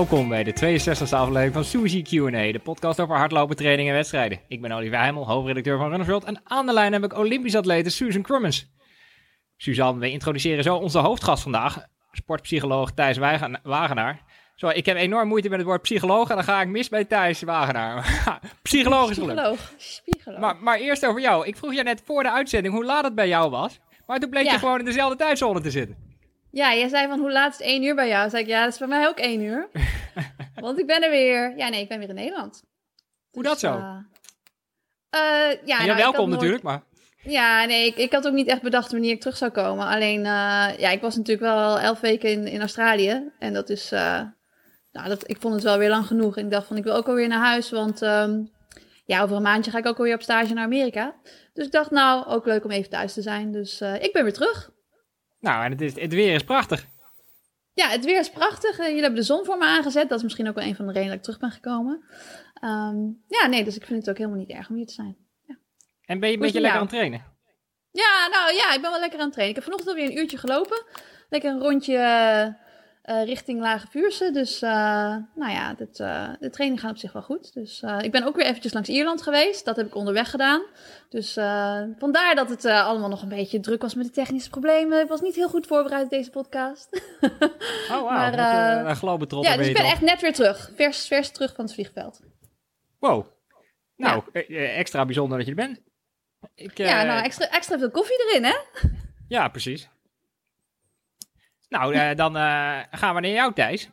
Welkom bij de 62e aflevering van Suzy Q&A, de podcast over hardlopen, training en wedstrijden. Ik ben Olivier Heimel, hoofdredacteur van Runners World en aan de lijn heb ik Olympisch atlete Susan Crummins. Suzanne, we introduceren zo onze hoofdgast vandaag, sportpsycholoog Thijs Wagenaar. Zo, ik heb enorm moeite met het woord psycholoog en dan ga ik mis bij Thijs Wagenaar. psycholoog is gelukt. Psycholoog. Maar, maar eerst over jou. Ik vroeg je net voor de uitzending hoe laat het bij jou was, maar toen bleek je gewoon in dezelfde tijdzone te zitten. Ja, jij zei van hoe laat is het één uur bij jou? zei ik, ja, dat is bij mij ook één uur. Want ik ben er weer. Ja, nee, ik ben weer in Nederland. hoe dat zo? Uh, uh, ja, nou, welkom natuurlijk, maar... Ja, nee, ik, ik had ook niet echt bedacht wanneer ik terug zou komen. Alleen, uh, ja, ik was natuurlijk wel elf weken in, in Australië. En dat is, nou, dat, ik vond het wel weer lang genoeg. En ik dacht van, ik wil ook alweer naar huis, want um, ja, over een maandje ga ik ook alweer op stage naar Amerika. Dus ik dacht, nou, ook leuk om even thuis te zijn. Dus ik ben weer terug. Nou, en het, is, het weer is prachtig. Ja, het weer is prachtig. Uh, jullie hebben de zon voor me aangezet. Dat is misschien ook wel een van de redenen dat ik terug ben gekomen. Um, ja, nee, dus ik vind het ook helemaal niet erg om hier te zijn. Ja. En ben je een beetje lekker aan het trainen? Ja, nou ja, ik ben wel lekker aan het trainen. Ik heb vanochtend alweer een uurtje gelopen. Lekker een rondje uh, richting Lage Vuurse. Dus uh, nou ja, dit, de training gaat op zich wel goed. Dus ik ben ook weer eventjes langs Ierland geweest. Dat heb ik onderweg gedaan. Dus vandaar dat het allemaal nog een beetje druk was met de technische problemen. Ik was niet heel goed voorbereid op deze podcast. Oh, wow. maar, uh, Ja, dus ik ben echt net weer terug. Vers, vers terug van het vliegveld. Wow. Nou, extra bijzonder dat je er bent. Ik, ja, nou, extra, extra veel koffie erin, hè? Ja, precies. Nou, uh, dan uh, gaan we naar jou, Thijs.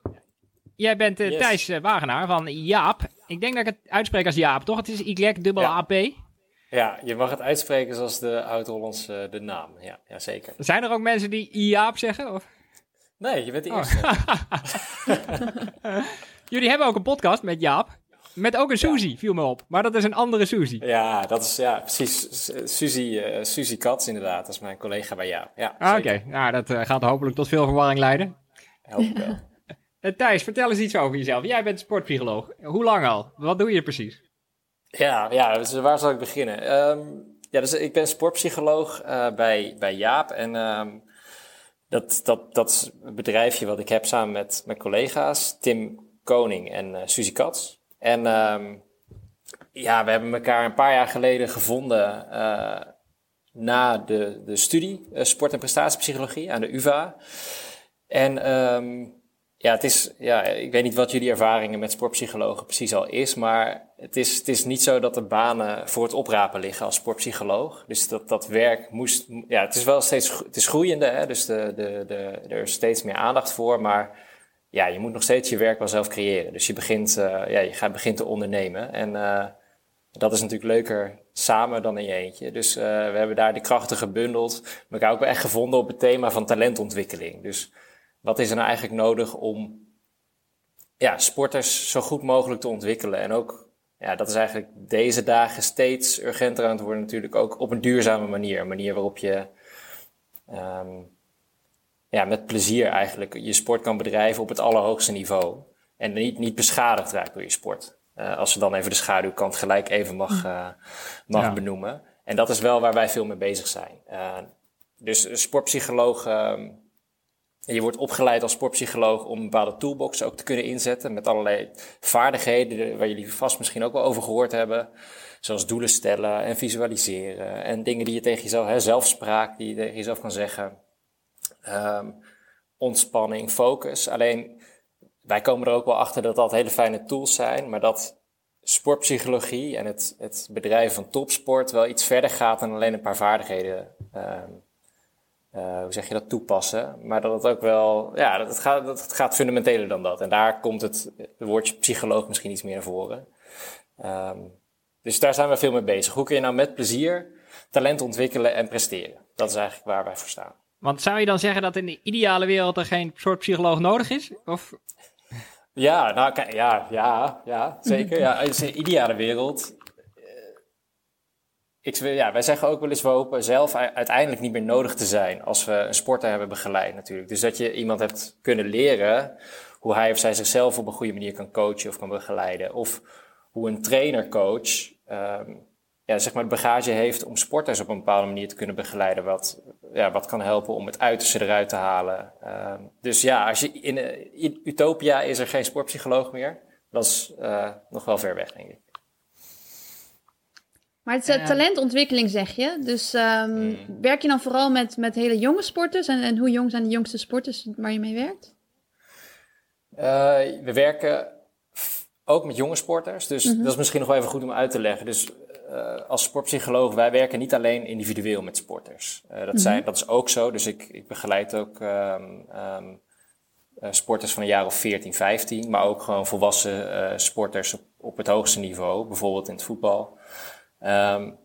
Jij bent uh, yes. Thijs Wagenaar van Jaap. Ik denk dat ik het uitspreek als Jaap, toch? Het is Y dubbel ja. AP. Ja, je mag het uitspreken zoals de Oud-Hollandse de naam. Ja, ja, zeker. Zijn er ook mensen die Jaap zeggen? Of? Nee, je bent de eerste. Oh. Jullie hebben ook een podcast met Jaap. Met ook een Suzy, ja. viel me op. Maar dat is een andere Suzy. Ja, dat is ja, precies. Suzy, uh, Suzy Katz inderdaad. Dat is mijn collega bij jou. Ja, ah, Oké, nou dat uh, gaat hopelijk tot veel verwarring leiden. Hoop wel. uh, Thijs, vertel eens iets over jezelf. Jij bent sportpsycholoog. Hoe lang al? Wat doe je precies? Ja, ja dus waar zal ik beginnen? Um, ja, dus ik ben sportpsycholoog bij, bij Jaap. En um, dat, dat, dat bedrijfje wat ik heb samen met mijn collega's. Tim Koning en Suzy Katz. En um, ja, we hebben elkaar een paar jaar geleden gevonden uh, na de, de studie uh, sport- en prestatiepsychologie aan de UvA. En um, ja, het is, ja, ik weet niet wat jullie ervaringen met sportpsychologen precies al is, maar het is, het is niet zo dat de banen voor het oprapen liggen als sportpsycholoog. Dus dat, dat werk moest, ja, het is wel steeds, het is groeiende, hè, dus de, de, de, er is steeds meer aandacht voor, maar ja, je moet nog steeds je werk wel zelf creëren. Dus je begint, uh, ja, je gaat, begint te ondernemen. En uh, dat is natuurlijk leuker samen dan in je eentje. Dus uh, we hebben daar de krachten gebundeld. Maar ik heb ook echt gevonden op het thema van talentontwikkeling. Dus wat is er nou eigenlijk nodig om ja, sporters zo goed mogelijk te ontwikkelen? En ook, ja, dat is eigenlijk deze dagen steeds urgenter aan het worden natuurlijk. Ook op een duurzame manier. Een manier waarop je... Um, ja, met plezier eigenlijk je sport kan bedrijven op het allerhoogste niveau. En niet, niet beschadigd raakt door je sport. Uh, als we dan even de schaduwkant gelijk even mag, uh, mag ja. benoemen. En dat is wel waar wij veel mee bezig zijn. Uh, dus sportpsycholoog, ehm, je wordt opgeleid als sportpsycholoog om een bepaalde toolbox ook te kunnen inzetten. Met allerlei vaardigheden waar jullie vast misschien ook wel over gehoord hebben. Zoals doelen stellen en visualiseren. En dingen die je tegen jezelf, hè, zelfspraak die je tegen jezelf kan zeggen um, ontspanning, focus. Alleen wij komen er ook wel achter dat dat hele fijne tools zijn, maar dat sportpsychologie en het, het bedrijven van topsport wel iets verder gaat dan alleen een paar vaardigheden. Um, uh, hoe zeg je dat, toepassen. Maar dat het ook wel, ja, dat het, gaat, dat het gaat fundamenteler dan dat. En daar komt het, woordje psycholoog misschien iets meer naar voren. Um, dus daar zijn we veel mee bezig. Hoe kun je nou met plezier talent ontwikkelen en presteren? Dat is eigenlijk waar wij voor staan. Want zou je dan zeggen dat in de ideale wereld er geen soort psycholoog nodig is? Of? Ja, nou, ja, ja, ja, zeker. Ja, in de ideale wereld. Eh, ik, ja, wij zeggen ook wel eens, we hopen zelf uiteindelijk niet meer nodig te zijn als we een sporter hebben begeleid natuurlijk. Dus dat je iemand hebt kunnen leren hoe hij of zij zichzelf op een goede manier kan coachen of kan begeleiden. Of hoe een trainer coach um, ja, zeg maar bagage heeft om sporters op een bepaalde manier te kunnen begeleiden. Wat, ja, wat kan helpen om het uiterste eruit te halen. Ehm, dus ja, als je in, in, Utopia is er geen sportpsycholoog meer. Dat is uh, nog wel ver weg, denk ik. Maar het is uh, talentontwikkeling, zeg je. Dus um, werk je dan vooral met, met hele jonge sporters? En, en hoe jong zijn de jongste sporters waar je mee werkt? Uh, we werken ook met jonge sporters. Dus mm-hmm. dat is misschien nog wel even goed om uit te leggen. Dus als sportpsycholoog, wij werken niet alleen individueel met sporters. Uh, dat, mm-hmm. zijn, dat is ook zo. Dus ik, ik begeleid ook um, um, uh, sporters van een jaar of 14, 15. Maar ook gewoon volwassen sporters op, op het hoogste niveau. Bijvoorbeeld in het voetbal. Um,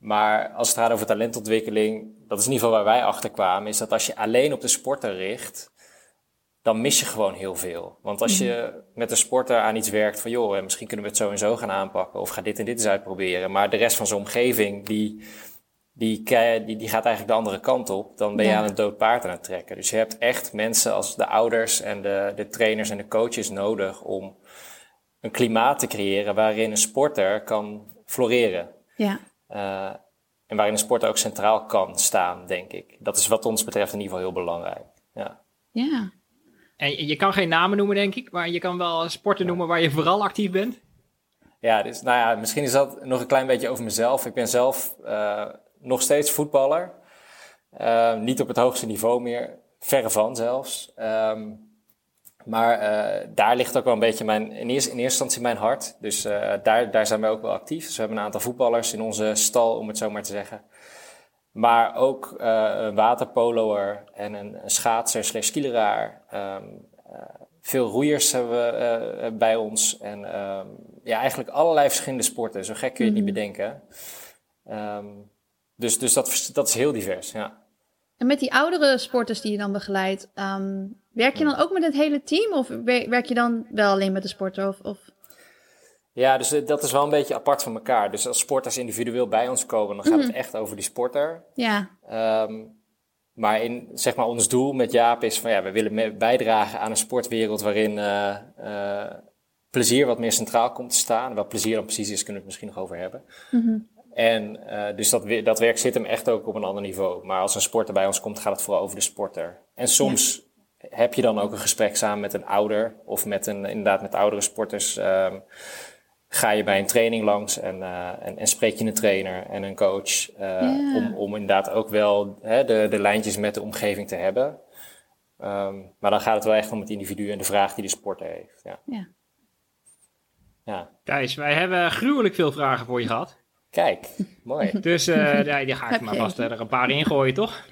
maar als het gaat over talentontwikkeling, dat is in ieder geval waar wij achter kwamen, is dat als je alleen op de sporter richt, dan mis je gewoon heel veel. Want als je mhm. met een sporter aan iets werkt van, joh, misschien kunnen we het zo en zo gaan aanpakken, of ga dit en dit eens uitproberen, maar de rest van zijn omgeving, die, die, die, die gaat eigenlijk de andere kant op, dan ben je aan een dood paard aan het trekken. Dus je hebt echt mensen als de ouders en de, de trainers en de coaches nodig om een klimaat te creëren waarin een sporter kan floreren. Ja. Uh, en waarin een sporter ook centraal kan staan, denk ik. Dat is wat ons betreft in ieder geval heel belangrijk. Ja. Ja. En je kan geen namen noemen, denk ik, maar je kan wel sporten noemen waar je vooral actief bent. Ja, dus nou ja, misschien is dat nog een klein beetje over mezelf. Ik ben zelf uh, nog steeds voetballer. Uh, niet op het hoogste niveau meer, verre van zelfs. Um, maar uh, daar ligt ook wel een beetje mijn, in, eerste, in eerste instantie mijn hart. Dus daar, daar zijn wij ook wel actief. Dus we hebben een aantal voetballers in onze stal, om het zo maar te zeggen. Maar ook uh, een waterpoloer en een, schaatser slash skileraar. Um, uh, veel roeiers hebben we uh, bij ons. En um, ja, eigenlijk allerlei verschillende sporten. Zo gek kun je het niet mhm. bedenken. Um, dus dus dat, dat is heel divers, ja. En met die oudere sporters die je dan begeleidt, werk je dan ook met het hele team? Of werk je dan wel alleen met de sporter? Of, of? Ja, dus eh, dat is wel een beetje apart van elkaar. Dus als sporters individueel bij ons komen, dan gaat het mhm. echt over die sporter. Ja. Um, maar in, zeg maar, ons doel met Jaap is van ja, we willen bijdragen aan een sportwereld waarin uh, uh, plezier wat meer centraal komt te staan. Wat plezier dan precies is, kunnen we het misschien nog over hebben. Mm -hmm. En uh, dus dat, dat werk zit hem echt ook op een ander niveau. Maar als een sporter bij ons komt, gaat het vooral over de sporter. En soms ja. heb je dan ook een gesprek samen met een ouder of met een, inderdaad met oudere sporters. Um, ga je bij een training langs en, uh, en, en, spreek je een trainer en een coach. Uh, om, om inderdaad ook wel hè, de, de lijntjes met de omgeving te hebben. Um, maar dan gaat het wel echt om het individu en de vraag die de sporter heeft. Ja. ja. ja. Thijs, wij hebben gruwelijk veel vragen voor je gehad. Kijk, mooi. Dus uh, ja, die ga ik maar vast er een paar ingooien, toch?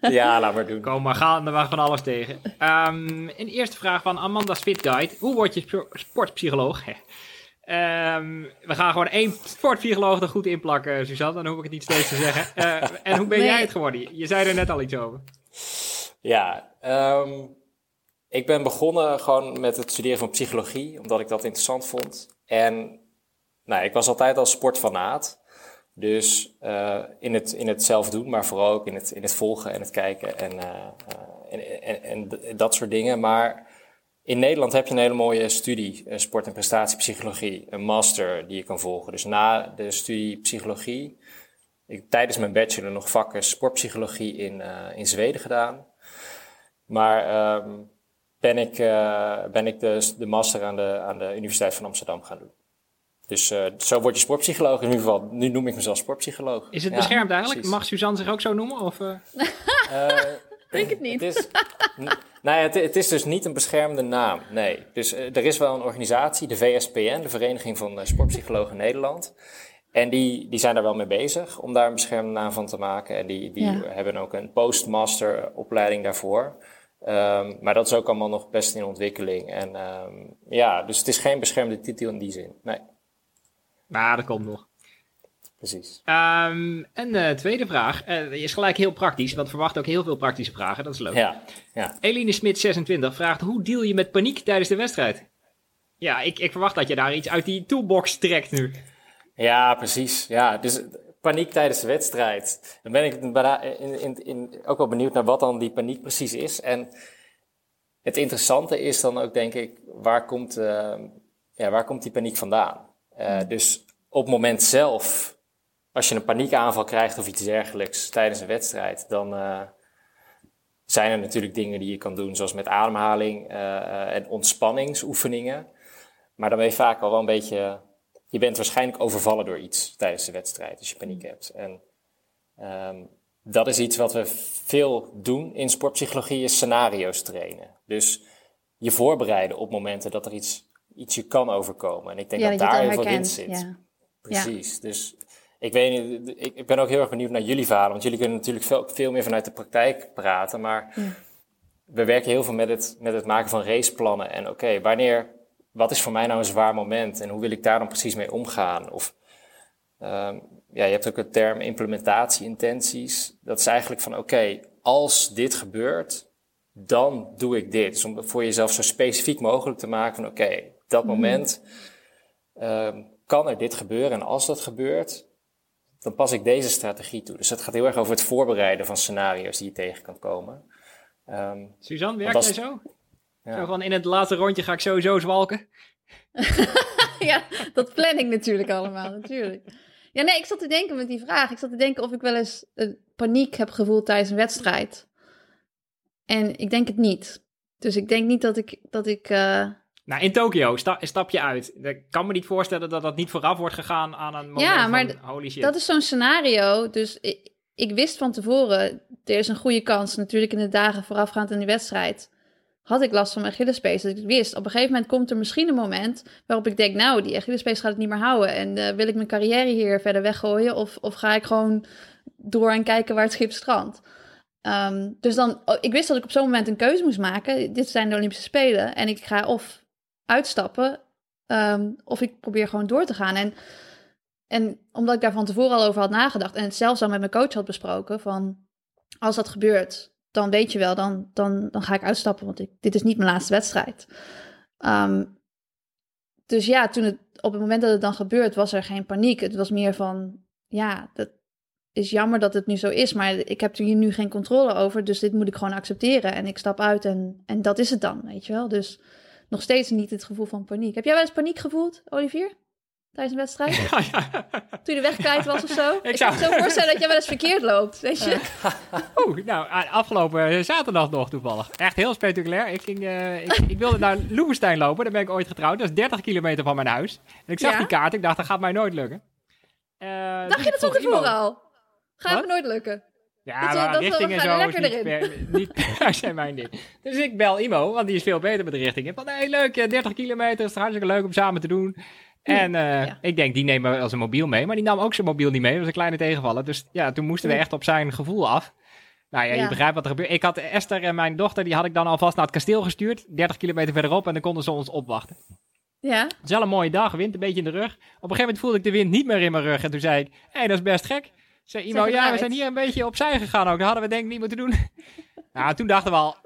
Ja, laat maar doen. Kom maar, gaan er van alles tegen. Um, een eerste vraag van Amanda Spitguide. Hoe word je sportpsycholoog? Um, we gaan gewoon één sportpsycholoog er goed in plakken, Suzanne. Dan hoef ik het niet steeds te zeggen. Uh, en hoe ben jij het geworden? Je zei er net al iets over. Ja, um, ik ben begonnen gewoon met het studeren van psychologie, omdat ik dat interessant vond. En nou, ik was altijd al sportfanaat. Dus uh, in, het, in het zelf doen, maar vooral ook in het, in het volgen en het kijken en, uh, en, en, en, dat soort dingen. Maar in Nederland heb je een hele mooie studie, uh, sport- en prestatiepsychologie, een master die je kan volgen. Dus na de studie psychologie, ik tijdens mijn bachelor nog vakken sportpsychologie in, uh, in Zweden gedaan. Maar um, ben ik, uh, ben ik de, de master aan de, aan de Universiteit van Amsterdam gaan doen. Dus uh, zo word je sportpsycholoog. In ieder geval, nu noem ik mezelf sportpsycholoog. Is het ja, beschermd eigenlijk? Precies. Mag Suzanne zich ook zo noemen? Of, uh? Denk het niet. Het is, nou ja, het, het, is dus niet een beschermde naam, nee. Dus uh, er is wel een organisatie, de VSPN, de Vereniging van uh, Sportpsychologen Nederland. En die, die zijn daar wel mee bezig om daar een beschermde naam van te maken. En die, die ja. hebben ook een postmaster opleiding daarvoor. Um, maar dat is ook allemaal nog best in ontwikkeling. En um, ja, dus het is geen beschermde titel in die zin, nee. Maar dat komt nog. Precies. Um, en de uh, tweede vraag uh, is gelijk heel praktisch, want verwacht ook heel veel praktische vragen. Dat is leuk. Ja, ja. Eline Smit, 26, vraagt: Hoe deal je met paniek tijdens de wedstrijd? Ja, ik, ik verwacht dat je daar iets uit die toolbox trekt nu. Ja, precies. Ja, dus paniek tijdens de wedstrijd. Dan ben ik in, in, in, ook wel benieuwd naar wat dan die paniek precies is. En het interessante is dan ook, denk ik, waar komt, uh, ja, waar komt die paniek vandaan? Uh, dus op het moment zelf als je een paniekaanval krijgt of iets dergelijks tijdens een wedstrijd, dan uh, zijn er natuurlijk dingen die je kan doen, zoals met ademhaling uh, en ontspanningsoefeningen. Maar dan ben je vaak al wel een beetje. Je bent waarschijnlijk overvallen door iets tijdens de wedstrijd als je paniek hebt. En um, dat is iets wat we veel doen in sportpsychologie, is scenario's trainen. Dus je voorbereiden op momenten dat er iets, iets je kan overkomen. En ik denk dat, daar heel veel winst zit. Ja. Precies. Dus ik, weet niet, ik, ben ook heel erg benieuwd naar jullie verhalen. Want jullie kunnen natuurlijk veel, veel meer vanuit de praktijk praten. Maar we werken heel veel met het, met het maken van raceplannen. En oké, wanneer, wat is voor mij nou een zwaar moment? En hoe wil ik daar dan precies mee omgaan? Of um, ja, je hebt ook de term implementatie-intenties. Dat is eigenlijk van oké, als dit gebeurt, dan doe ik dit. Dus om voor jezelf zo specifiek mogelijk te maken van oké, dat mhm. moment um, kan er dit gebeuren. En als dat gebeurt, dan pas ik deze strategie toe. Dus het gaat heel erg over het voorbereiden van scenario's die je tegen kan komen. Um, Suzanne, werk jij zo? Ja. Zo van in het laatste rondje ga ik sowieso zwalken? ja, dat plan ik natuurlijk allemaal, natuurlijk. Ja, nee, ik zat te denken met die vraag. Ik zat te denken of ik wel eens paniek heb gevoeld tijdens een wedstrijd. En ik denk het niet. Dus ik denk niet dat ik. Dat ik uh... Nou, in Tokio stap je uit. Ik kan me niet voorstellen dat dat niet vooraf wordt gegaan aan een moment ja, maar van, holy shit. dat is zo'n scenario. Dus ik, ik wist van tevoren, er is een goede kans natuurlijk in de dagen voorafgaand aan die wedstrijd had ik last van mijn Achillespees. Dat ik wist, op een gegeven moment komt er misschien een moment waarop ik denk, nou, die Achillespees gaat het niet meer houden. En uh, wil ik mijn carrière hier verder weggooien? Of, of ga ik gewoon door en kijken waar het schip strandt? Um, dus dan, oh, ik wist dat ik op zo'n moment een keuze moest maken. Dit zijn de Olympische Spelen. En ik ga of uitstappen, um, of ik probeer gewoon door te gaan. En, en omdat ik daar van tevoren al over had nagedacht en het zelfs al met mijn coach had besproken, van als dat gebeurt, dan weet je wel, dan, dan, dan ga ik uitstappen, want ik, dit is niet mijn laatste wedstrijd. Um, dus ja, toen het, op het moment dat het dan gebeurt, was er geen paniek. Het was meer van, ja, dat is jammer dat het nu zo is, maar ik heb hier nu geen controle over, dus dit moet ik gewoon accepteren. En ik stap uit en, en dat is het dan, weet je wel. Dus nog steeds niet het gevoel van paniek. Heb jij wel eens paniek gevoeld, Olivier? tijdens een wedstrijd? Ja, Toen je de weg kwijt was of zo? Ik, zou me zo voorstellen dat je wel eens verkeerd loopt, weet je? Oeh, nou, afgelopen eh, zaterdag nog toevallig. Echt heel spectaculair. Ik, ging, uh, ik, ik, wilde naar Loevestein lopen, daar ben ik ooit getrouwd. Dat is 30 kilometer van mijn huis. En ik zag die kaart, ik dacht, dat gaat mij nooit lukken. Uh, Dacht je dat van tevoren al? Gaat het nooit lukken? Ja, dat maar richting en zo is niet per, niet per se mijn ding. Dus ik bel Imo, want die is veel beter met de richtingen. Van, hey, leuk, 30 kilometer, is hartstikke leuk om samen te doen. En uh, ik denk, die nemen we als een mobiel mee. Maar die nam ook zijn mobiel niet mee. Dat was een kleine tegenvaller. Dus ja, toen moesten we echt op zijn gevoel af. Nou ja, je begrijpt wat er gebeurt. Ik had Esther en mijn dochter, die had ik dan alvast naar het kasteel gestuurd. 30 kilometer verderop. En dan konden ze ons opwachten. Ja. Het is wel een mooie dag, wind een beetje in de rug. Op een gegeven moment voelde ik de wind niet meer in mijn rug. En toen zei ik, hé, hey, dat is best gek. Zei iemand, ja, we zijn hier een beetje opzij gegaan ook. Dat hadden we denk ik niet moeten doen. nou, toen dachten we al,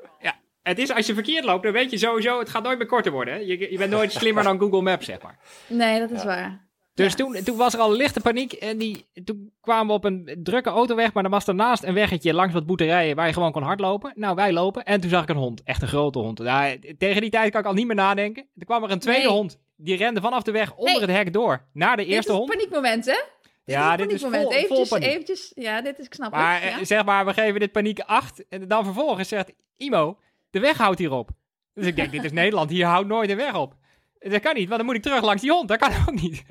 het is, als je verkeerd loopt, dan weet je sowieso, het gaat nooit meer korter worden. Hè? Je, je bent nooit slimmer dan Google Maps, zeg maar. Nee, dat is waar. Dus toen, toen was er al lichte paniek. En die, toen kwamen we op een drukke autoweg. Maar dan was naast een weggetje langs wat boeterijen waar je gewoon kon hardlopen. Nou, wij lopen. En toen zag ik een hond. Echt een grote hond. Nou, tegen die tijd kan ik al niet meer nadenken. Er kwam er een tweede hond. Die rende vanaf de weg onder het hek door. Naar de eerste hond. Dit is een paniekmoment, hè? Ja, dit is vol, eventjes, vol eventjes, ja, dit is, ik snap maar, het. Ja. zeg maar, we geven dit paniek acht. En dan vervolgens zegt Imo, de weg houdt hierop. Dus ik denk, dit is Nederland, hier houdt nooit de weg op. Dat kan niet, want dan moet ik terug langs die hond. Dat kan ook niet.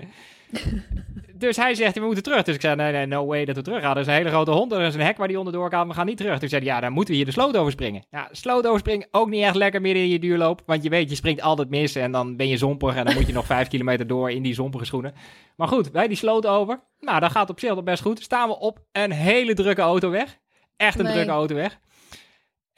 dus hij zegt, we moeten terug. Dus ik zei, nee, nee, no way dat we terug gaan. Er is een hele grote hond, er is een hek waar die onderdoor kan. We gaan niet terug. Dus zei ja, dan moeten we hier de sloot overspringen. Ja, sloot overspringen, ook niet echt lekker midden in je duurloop. Want je weet, je springt altijd mis en dan ben je zompig. En dan moet je nog vijf kilometer door in die zompige schoenen. Maar goed, wij die sloot over. Nou, dat gaat op zich al best goed. Staan we op een hele drukke autoweg. Echt een drukke autoweg.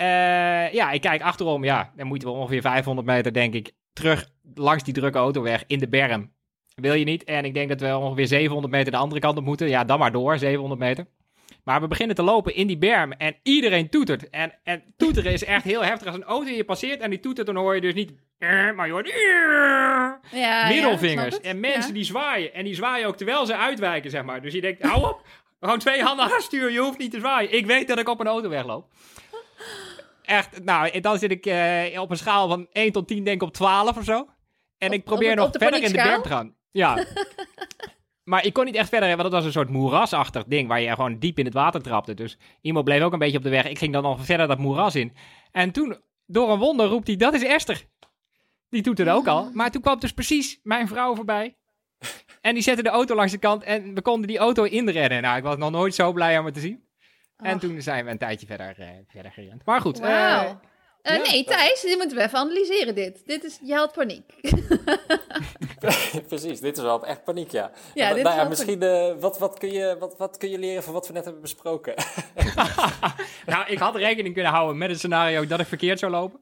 Uh, ja, ik kijk achterom. Ja, dan moeten we ongeveer 500 meter, denk ik, terug langs die drukke autoweg in de berm. Wil je niet? En ik denk dat we ongeveer 700 meter de andere kant op moeten. Ja, dan maar door, 700 meter. Maar we beginnen te lopen in die berm en iedereen toetert. En, en toeteren is echt heel heftig. Als een auto je passeert en die toetert, dan hoor je dus niet... Maar je hoort... Ja, middelvingers. en mensen die zwaaien. En die zwaaien ook terwijl ze uitwijken, zeg maar. Dus je denkt, hou op. Gewoon twee handen aan stuur. Je hoeft niet te zwaaien. Ik weet dat ik op een auto wegloop echt, nou, dan zit ik uh, op een schaal van 1 tot 10, denk ik op 12 of zo. En ik probeer nog verder in de berg te gaan. Ja. maar ik kon niet echt verder, want het was een soort moerasachtig ding waar je gewoon diep in het water trapte. Dus iemand bleef ook een beetje op de weg. Ik ging dan nog verder dat moeras in. En toen, door een wonder, roept hij, dat is Esther. Die doet het ook al. Maar toen kwam dus precies mijn vrouw voorbij. En die zette de auto langs de kant en we konden die auto inrennen. Nou, ik was nog nooit zo blij om het te zien. En Ach. toen zijn we een tijdje verder, eh, verder gerend. Maar goed, eh. Eh, ja. nee, Thijs, dit moeten we even analyseren dit. Dit is, je had paniek. Precies, dit is wel echt paniek, ja. Ja, Nou, dit is nou ja, misschien, eh, wat, wat, kun je, wat, wat kun je leren van wat we net hebben besproken? nou, ik had rekening kunnen houden met het scenario dat ik verkeerd zou lopen.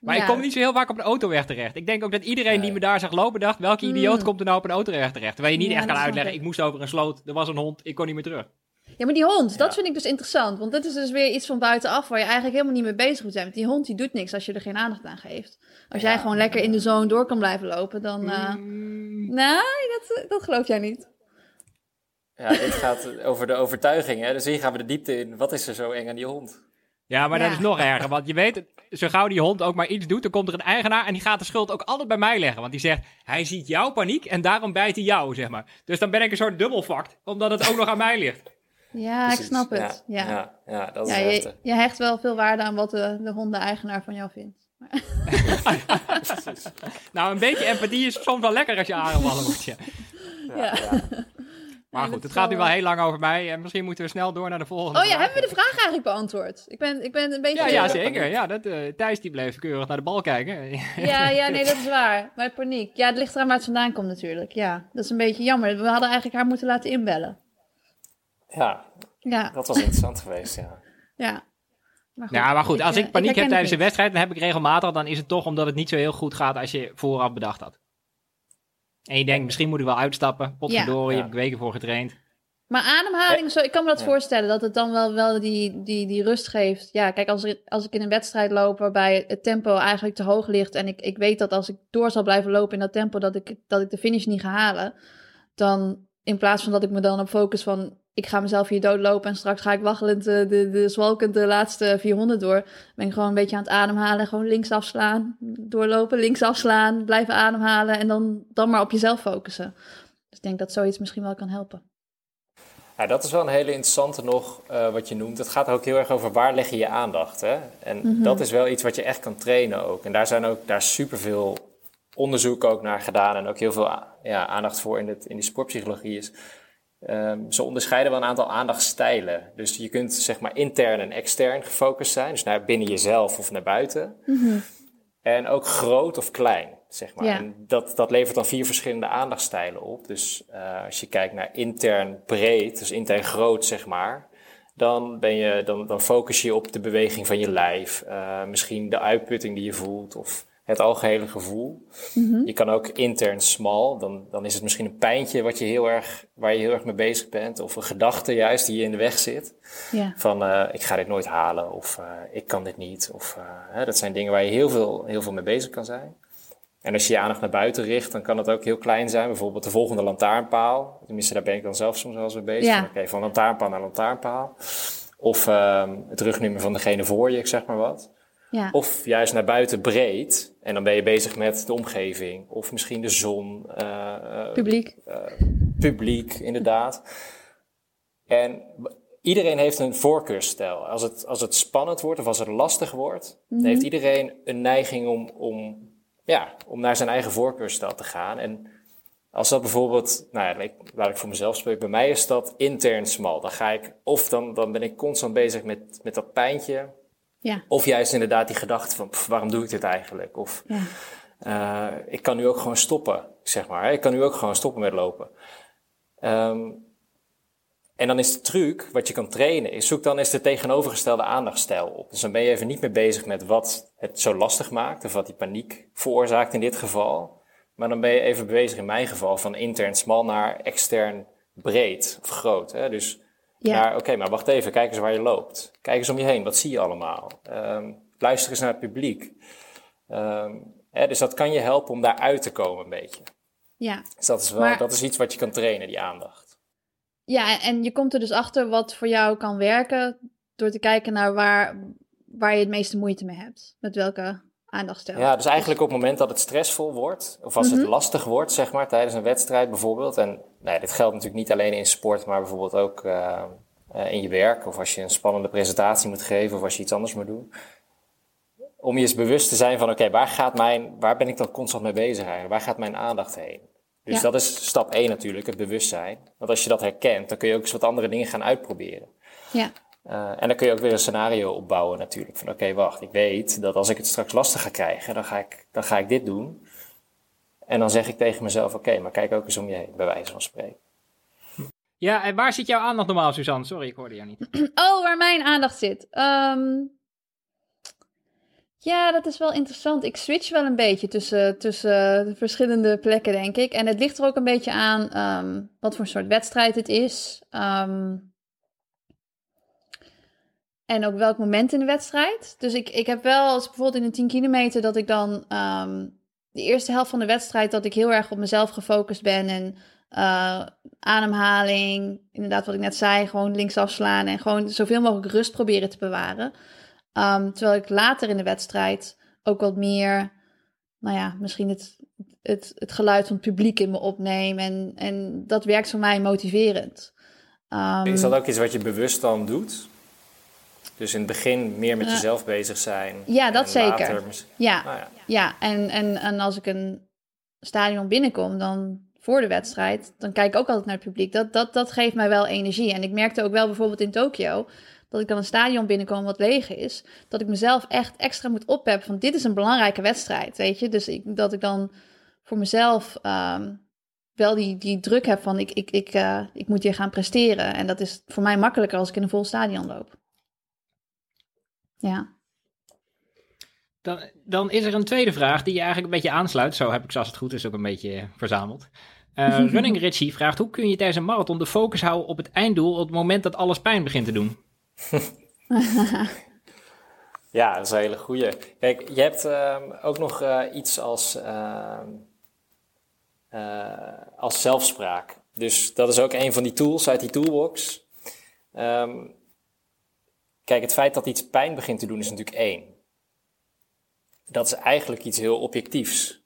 Maar Ja. ik kom niet zo heel vaak op een autoweg terecht. Ik denk ook dat iedereen die me daar zag lopen dacht, welke idioot Mm. komt er nou op een autoweg terecht? Terwijl je niet Ja, echt kan uitleggen, ik. ik moest over een sloot, er was een hond, ik kon niet meer terug. Ja, maar die hond, dat vind ik dus interessant. Want dit is dus weer iets van buitenaf waar je eigenlijk helemaal niet mee bezig moet zijn. Want die hond die doet niks als je er geen aandacht aan geeft. Als jij gewoon lekker in de zone door kan blijven lopen, dan... eh Mm, Nee, dat, dat geloof jij niet. ja, dit gaat over de overtuiging, hè. Dus hier gaan we de diepte in. Wat is er zo eng aan die hond? Ja, maar Ja. dat is nog erger. Want je weet, zo gauw die hond ook maar iets doet, dan komt er een eigenaar en die gaat de schuld ook altijd bij mij leggen. Want die zegt, hij ziet jouw paniek en daarom bijt hij jou, zeg maar. Dus dan ben ik een soort dubbelfakt, omdat het ook nog aan mij ligt. Ja, ik Precies. snap het. Ja, Ja, ja, ja, dat is Ja, heftig. je, je hecht wel veel waarde aan wat de, de hondeneigenaar van jou vindt. Nou, een beetje empathie is soms wel lekker als je aangevallen wordt. Ja. Ja, Ja. ja. Maar goed, het gaat nu wel, heel lang over mij. En misschien moeten we snel door naar de volgende. Oh ja, vraag. hebben we de vraag eigenlijk beantwoord? Ik ben, ik ben een beetje... Ja, ja, zeker. Ja, dat, eh, Thijs die bleef keurig naar de bal kijken. Ja, ja, nee, dat is waar. Maar paniek. Ja, het ligt eraan waar het vandaan komt natuurlijk. Ja, dat is een beetje jammer. We hadden eigenlijk haar moeten laten inbellen. Ja, Ja, dat was interessant geweest, ja. ja. Maar Ja, maar goed, als eh, ik paniek heb tijdens een wedstrijd, dan heb ik regelmatig, dan is het toch omdat het niet zo heel goed gaat als je vooraf bedacht had. En je denkt, misschien moet ik wel uitstappen. Potverdorie, Ja. heb ik weken voor getraind. Maar ademhaling, zo, ik kan me dat Ja. voorstellen, dat het dan wel, wel die, die, die rust geeft. Ja, kijk, als, er, als ik in een wedstrijd loop waarbij het tempo eigenlijk te hoog ligt... en ik, ik weet dat als ik door zal blijven lopen in dat tempo... dat ik, dat ik de finish niet ga halen... dan in plaats van dat ik me dan op focus van... ik ga mezelf hier doodlopen en straks ga ik waggelend de, de, de zwalkend de laatste 400 door... ben ik gewoon een beetje aan het ademhalen. Gewoon links afslaan, doorlopen, links afslaan, blijven ademhalen... en dan, dan maar op jezelf focussen. Dus ik denk dat zoiets misschien wel kan helpen. Ja, dat is wel een hele interessante nog, eh, wat je noemt. Het gaat ook heel erg over waar leg je je aandacht. Hè? En Mhm. dat is wel iets wat je echt kan trainen ook. En daar zijn ook daar superveel onderzoek ook naar gedaan. En ook heel veel ja, aandacht voor in, het, in die sportpsychologie is. Ehm, ze onderscheiden wel een aantal aandachtstijlen. Dus je kunt zeg maar intern en extern gefocust zijn. Dus naar binnen jezelf of naar buiten. En ook groot of klein, zeg maar. Ja. En dat, dat levert dan vier verschillende aandachtstijlen op. Dus eh, als je kijkt naar intern breed, dus intern groot, zeg maar. Dan, ben je, dan, dan focus je op de beweging van je lijf. eh, misschien de uitputting die je voelt of het algehele gevoel. Je kan ook intern smal. Dan, dan is het misschien een pijntje wat je heel erg, waar je heel erg mee bezig bent. Of een gedachte juist die je in de weg zit. Ja. Van eh, ik ga dit nooit halen of eh, ik kan dit niet. Of, eh, hè, dat zijn dingen waar je heel veel, heel veel mee bezig kan zijn. En als je je aandacht naar buiten richt, dan kan het ook heel klein zijn. Bijvoorbeeld de volgende lantaarnpaal. Tenminste, daar ben ik dan zelf soms wel eens mee bezig. Ja. Oké, van lantaarnpaal naar lantaarnpaal. Of ehm, het rugnummer van degene voor je, ik zeg maar wat. Ja. Of juist naar buiten breed. En dan ben je bezig met de omgeving. Of misschien de zon. eh, eh, Publiek. publiek, inderdaad. En iedereen heeft een voorkeursstijl. Als het, als het spannend wordt of als het lastig wordt, dan heeft iedereen een neiging om, om, ja, om naar zijn eigen voorkeursstijl te gaan. En als dat bijvoorbeeld, nou ja, laat ik voor mezelf spreken, bij mij is dat intern smal. Dan ga ik, of dan, dan ben ik constant bezig met, met dat pijntje. Ja. Of juist inderdaad die gedachte van, pff, waarom doe ik dit eigenlijk? Of Ja. eh, ik kan nu ook gewoon stoppen, zeg maar. Ik kan nu ook gewoon stoppen met lopen. Ehm, en dan is de truc, wat je kan trainen, is zoek dan eens de tegenovergestelde aandachtstijl op. Dus dan ben je even niet meer bezig met wat het zo lastig maakt, of wat die paniek veroorzaakt in dit geval. Maar dan ben je even bezig, in mijn geval, van intern smal naar extern breed of groot. Hè? Dus Ja. naar, oké, maar wacht even, kijk eens waar je loopt. Kijk eens om je heen, wat zie je allemaal? Ehm, luister eens naar het publiek. Ehm, hè, dus dat kan je helpen om daaruit te komen een beetje. Ja. Dus dat is, wel, Maar- dat is iets wat je kan trainen, die aandacht. ja, en je komt er dus achter wat voor jou kan werken door te kijken naar waar, waar je het meeste moeite mee hebt. Met welke aandacht stelt. Ja, dus eigenlijk op het moment dat het stressvol wordt, of als Mhm. het lastig wordt, zeg maar, tijdens een wedstrijd bijvoorbeeld. En nou ja, dit geldt natuurlijk niet alleen in sport, maar bijvoorbeeld ook eh, eh, in je werk. Of als je een spannende presentatie moet geven, of als je iets anders moet doen. Om je eens bewust te zijn van, oké, waar gaat mijn, waar ben ik dan constant mee bezig eigenlijk? Waar gaat mijn aandacht heen? Dus Ja. dat is stap 1 natuurlijk, het bewustzijn. Want als je dat herkent, dan kun je ook eens wat andere dingen gaan uitproberen. Ja, Eh, en dan kun je ook weer een scenario opbouwen natuurlijk. Van oké, wacht, ik weet dat als ik het straks lastig ga krijgen, dan ga ik, dan ga ik dit doen. En dan zeg ik tegen mezelf, oké, maar kijk ook eens om je heen, bij wijze van spreken. Ja, en waar zit jouw aandacht normaal, Suzanne? Sorry, ik hoorde jou niet. Oh, waar mijn aandacht zit. Ehm, ja, dat is wel interessant. Ik switch wel een beetje tussen, tussen de verschillende plekken, denk ik. En het ligt er ook een beetje aan ehm, wat voor soort wedstrijd het is. Ehm, en ook welk moment in de wedstrijd. Dus ik, ik heb wel, als bijvoorbeeld in een 10 kilometer, dat ik dan ehm, de eerste helft van de wedstrijd, dat ik heel erg op mezelf gefocust ben. En eh, ademhaling, inderdaad wat ik net zei, gewoon linksaf slaan en gewoon zoveel mogelijk rust proberen te bewaren. Ehm, terwijl ik later in de wedstrijd ook wat meer, nou ja, misschien het, het, het geluid van het publiek in me opneem. En, en dat werkt voor mij motiverend. Ehm, Is dat ook iets wat je bewust dan doet? Dus in het begin meer met jezelf bezig zijn. ja, dat zeker. later Ja, Nou ja. ja en, en, en als ik een stadion binnenkom, dan voor de wedstrijd, dan kijk ik ook altijd naar het publiek. Dat, dat, dat geeft mij wel energie. En ik merkte ook wel bijvoorbeeld in Tokio, dat ik dan een stadion binnenkom wat leeg is, dat ik mezelf echt extra moet oppeppen van dit is een belangrijke wedstrijd, weet je. Dus ik, dat ik dan voor mezelf ehm, wel die, die druk heb van ik, ik, ik, eh, ik moet hier gaan presteren. En dat is voor mij makkelijker als ik in een vol stadion loop. Ja. Dan, dan is er een tweede vraag die je eigenlijk een beetje aansluit. Zo heb ik ze als het goed is ook een beetje eh, verzameld. Eh, Running Richie vraagt, hoe kun je tijdens een marathon de focus houden op het einddoel op het moment dat alles pijn begint te doen? Ja, dat is een hele goeie. Kijk, je hebt ehm, ook nog eh, iets als, ehm, eh, als zelfspraak. Dus dat is ook een van die tools uit die toolbox. Ehm, kijk, het feit dat iets pijn begint te doen is natuurlijk één. Dat is eigenlijk iets heel objectiefs.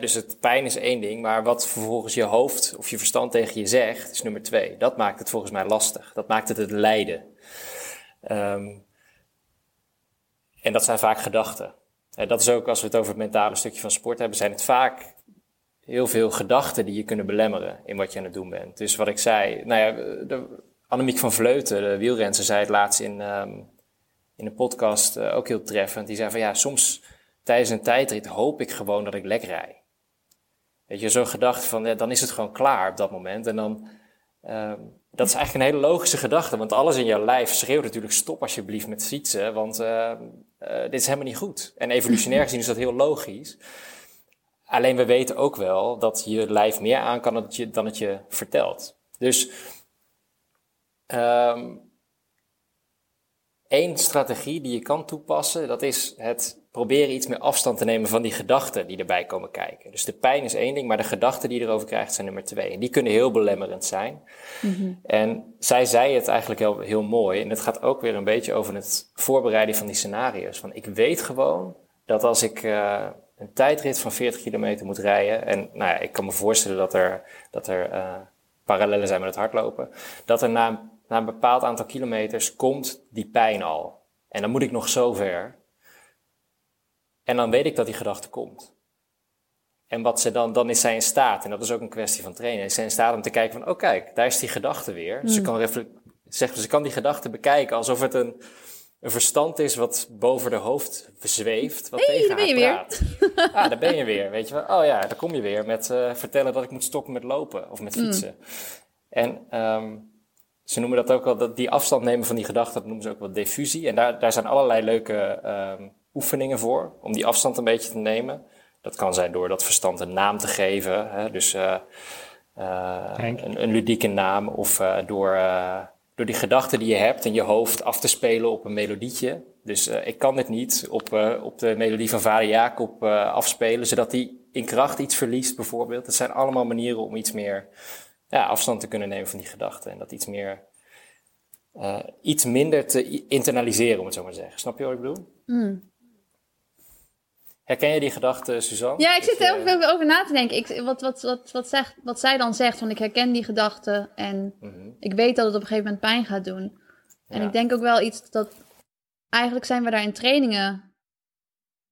Dus het pijn is één ding, maar wat vervolgens je hoofd of je verstand tegen je zegt, is nummer twee. Dat maakt het volgens mij lastig. Dat maakt het het lijden. Ehm, en dat zijn vaak gedachten. En dat is ook als we het over het mentale stukje van sport hebben, zijn het vaak heel veel gedachten die je kunnen belemmeren in wat je aan het doen bent. Dus wat ik zei, nou ja, de, Annemiek van Vleuten, de wielrenster, zei het laatst in, ehm, in een podcast eh, ook heel treffend. Die zei van ja, soms tijdens een tijdrit hoop ik gewoon dat ik lek rij. Weet je, zo'n gedachte van ja, dan is het gewoon klaar op dat moment. En dan, ehm, dat is eigenlijk een hele logische gedachte, want alles in jouw lijf schreeuwt natuurlijk stop alsjeblieft met fietsen, want ehm, eh, dit is helemaal niet goed. En evolutionair gezien is dat heel logisch. Alleen we weten ook wel dat je lijf meer aan kan dan het dan het je vertelt. Dus ehm één strategie die je kan toepassen, dat is het proberen iets meer afstand te nemen van die gedachten die erbij komen kijken. Dus de pijn is één ding, maar de gedachten die je erover krijgt zijn nummer twee. En die kunnen heel belemmerend zijn. En zij zei het eigenlijk heel, heel mooi. En het gaat ook weer een beetje over het voorbereiden van die scenario's. Van ik weet gewoon dat als ik uh, een tijdrit van 40 kilometer moet rijden. En nou ja, ik kan me voorstellen dat er, dat er uh, parallellen zijn met het hardlopen. Dat er na, na een bepaald aantal kilometers komt die pijn al. En dan moet ik nog zo ver. En dan weet ik dat die gedachte komt. En wat ze dan, dan is zij in staat, en dat is ook een kwestie van trainen, is zij in staat om te kijken van, oh kijk, daar is die gedachte weer. Ze, kan zeg, ze kan die gedachte bekijken alsof het een, een verstand is wat boven de hoofd zweeft, wat hey, tegen daar ben haar je praat. Weer. Ah, daar ben je weer, weet je wel. Oh ja, daar kom je weer met uh, vertellen dat ik moet stoppen met lopen of met fietsen. Mm. En um, ze noemen dat ook wel, dat die afstand nemen van die gedachte, dat noemen ze ook wel diffusie. En daar, daar zijn allerlei leuke um, oefeningen voor, om die afstand een beetje te nemen. Dat kan zijn door dat verstand een naam te geven. Hè? Dus uh, uh, een, een, ludieke naam. Of uh, door, door die gedachten die je hebt in je hoofd af te spelen op een melodietje. Dus ik kan dit niet op, op de melodie van vader Jacob afspelen, zodat die in kracht iets verliest bijvoorbeeld. Dat zijn allemaal manieren om iets meer ja, afstand te kunnen nemen van die gedachten. En dat iets meer... iets minder te internaliseren, om het zo maar te zeggen. Snap je wat ik bedoel? Mm. Herken je die gedachte, Suzanne? Ja, ik zit er heel veel over na te denken. Ik, wat, wat, wat, wat, zegt, wat zij dan zegt, van ik herken die gedachte en Mhm. ik weet dat het op een gegeven moment pijn gaat doen. En Ja. ik denk ook wel iets dat, eigenlijk zijn we daar in trainingen,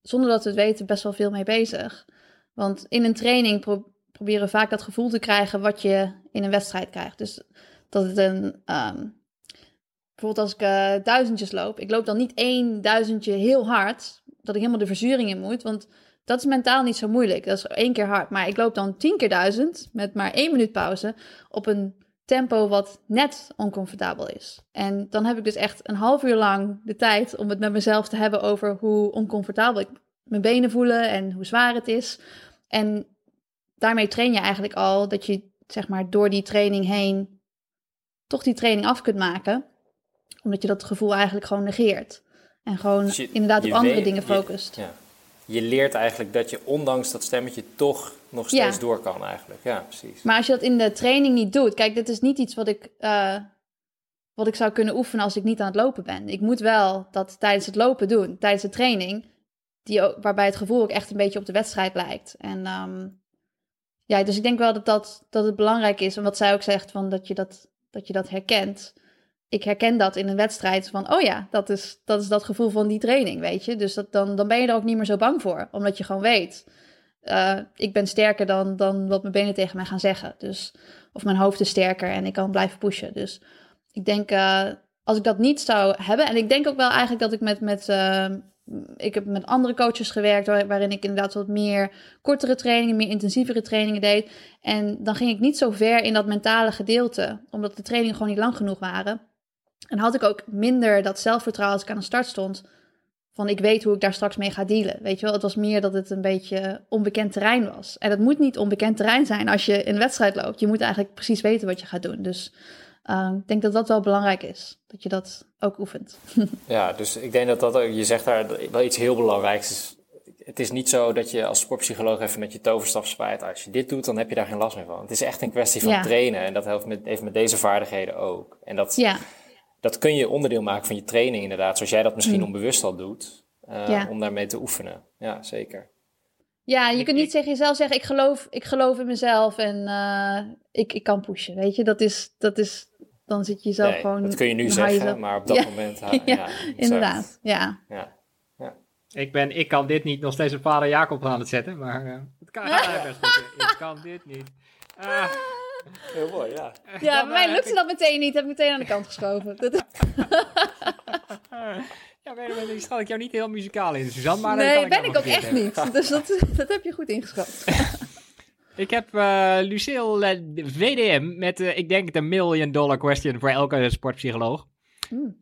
zonder dat we het weten, best wel veel mee bezig. Want in een training pro- proberen vaak dat gevoel te krijgen wat je in een wedstrijd krijgt. Dus dat het een, ehm, bijvoorbeeld als ik eh, duizendjes loop, ik loop dan niet één duizendje heel hard, dat ik helemaal de verzuring in moet, want dat is mentaal niet zo moeilijk. Dat is één keer hard. Maar ik loop dan tien keer duizend met maar één minuut pauze op een tempo wat net oncomfortabel is. En dan heb ik dus echt een half uur lang de tijd om het met mezelf te hebben over hoe oncomfortabel ik mijn benen voelen en hoe zwaar het is. En daarmee train je eigenlijk al dat je zeg maar door die training heen toch die training af kunt maken, omdat je dat gevoel eigenlijk gewoon negeert en gewoon Dus je- inderdaad op andere weet- dingen je- focust. Ja. Je leert eigenlijk dat je ondanks dat stemmetje toch nog steeds Ja. door kan eigenlijk. Ja, precies. Maar als je dat in de training niet doet, kijk, dit is niet iets wat ik, eh, wat ik zou kunnen oefenen als ik niet aan het lopen ben. Ik moet wel dat tijdens het lopen doen, tijdens de training, die ook, waarbij het gevoel ook echt een beetje op de wedstrijd lijkt. En ehm, ja, dus ik denk wel dat, dat, dat het belangrijk is, en wat zij ook zegt, van dat, je dat, dat je dat herkent. Ik herken dat in een wedstrijd van, oh ja, dat is dat, is dat gevoel van die training, weet je. Dus dat, dan, dan ben je er ook niet meer zo bang voor, omdat je gewoon weet, eh, ik ben sterker dan, dan wat mijn benen tegen mij gaan zeggen. Dus, of mijn hoofd is sterker en ik kan blijven pushen. Dus ik denk, eh, als ik dat niet zou hebben... En ik denk ook wel eigenlijk dat ik met... met eh, ik heb met andere coaches gewerkt... waar- waarin ik inderdaad wat meer kortere trainingen... meer intensievere trainingen deed. En dan ging ik niet zo ver in dat mentale gedeelte... omdat de trainingen gewoon niet lang genoeg waren. En had ik ook minder dat zelfvertrouwen als ik aan de start stond... van ik weet hoe ik daar straks mee ga dealen. Weet je wel, het was meer dat het een beetje onbekend terrein was. En het moet niet onbekend terrein zijn als je een wedstrijd loopt. Je moet eigenlijk precies weten wat je gaat doen. Dus uh, ik denk dat dat wel belangrijk is. Dat je dat ook oefent. Ja, dus ik denk dat dat, ook- je zegt daar wel iets heel belangrijks is. Het is niet zo dat je als sportpsycholoog even met je toverstaf zwaait. Als je dit doet, dan heb je daar geen last meer van. Het is echt een kwestie van Ja. trainen. En dat helpt met, heeft met deze vaardigheden ook. En dat, Ja, dat kun je onderdeel maken van je training inderdaad. Zoals jij dat misschien Mm. onbewust al doet. eh, Ja. Om daarmee te oefenen. Ja, zeker. Ja je Ik- kunt niet ik- tegen jezelf zeggen: ik geloof, ik geloof in mezelf en uh, ik, ik kan pushen. Weet je, dat is, dat is dan zit je jezelf Nee, gewoon. dat kun je nu zeggen, jezelf- maar op dat Ja, moment... ha- ja, ja. Inderdaad, ja. Ja. Ik, ben, ik kan dit niet nog steeds op vader Jacob aan het zetten, maar eh, het kan gaat best goed. Ik kan dit niet. Ah, Heel mooi, ja. Ja, dan, bij mij eh, lukte dat meteen niet. Heb ik meteen aan de kant geschoven. Ja, weet je, ik schat ik jou niet heel muzikaal in, Suzanne. Maar kan nee, ben ik ook echt hebben. niet. Dus dat, dat heb je goed ingeschat. Ik heb eh Lucille VDM met, eh, ik denk, de million dollar question voor elke sportpsycholoog. Hmm.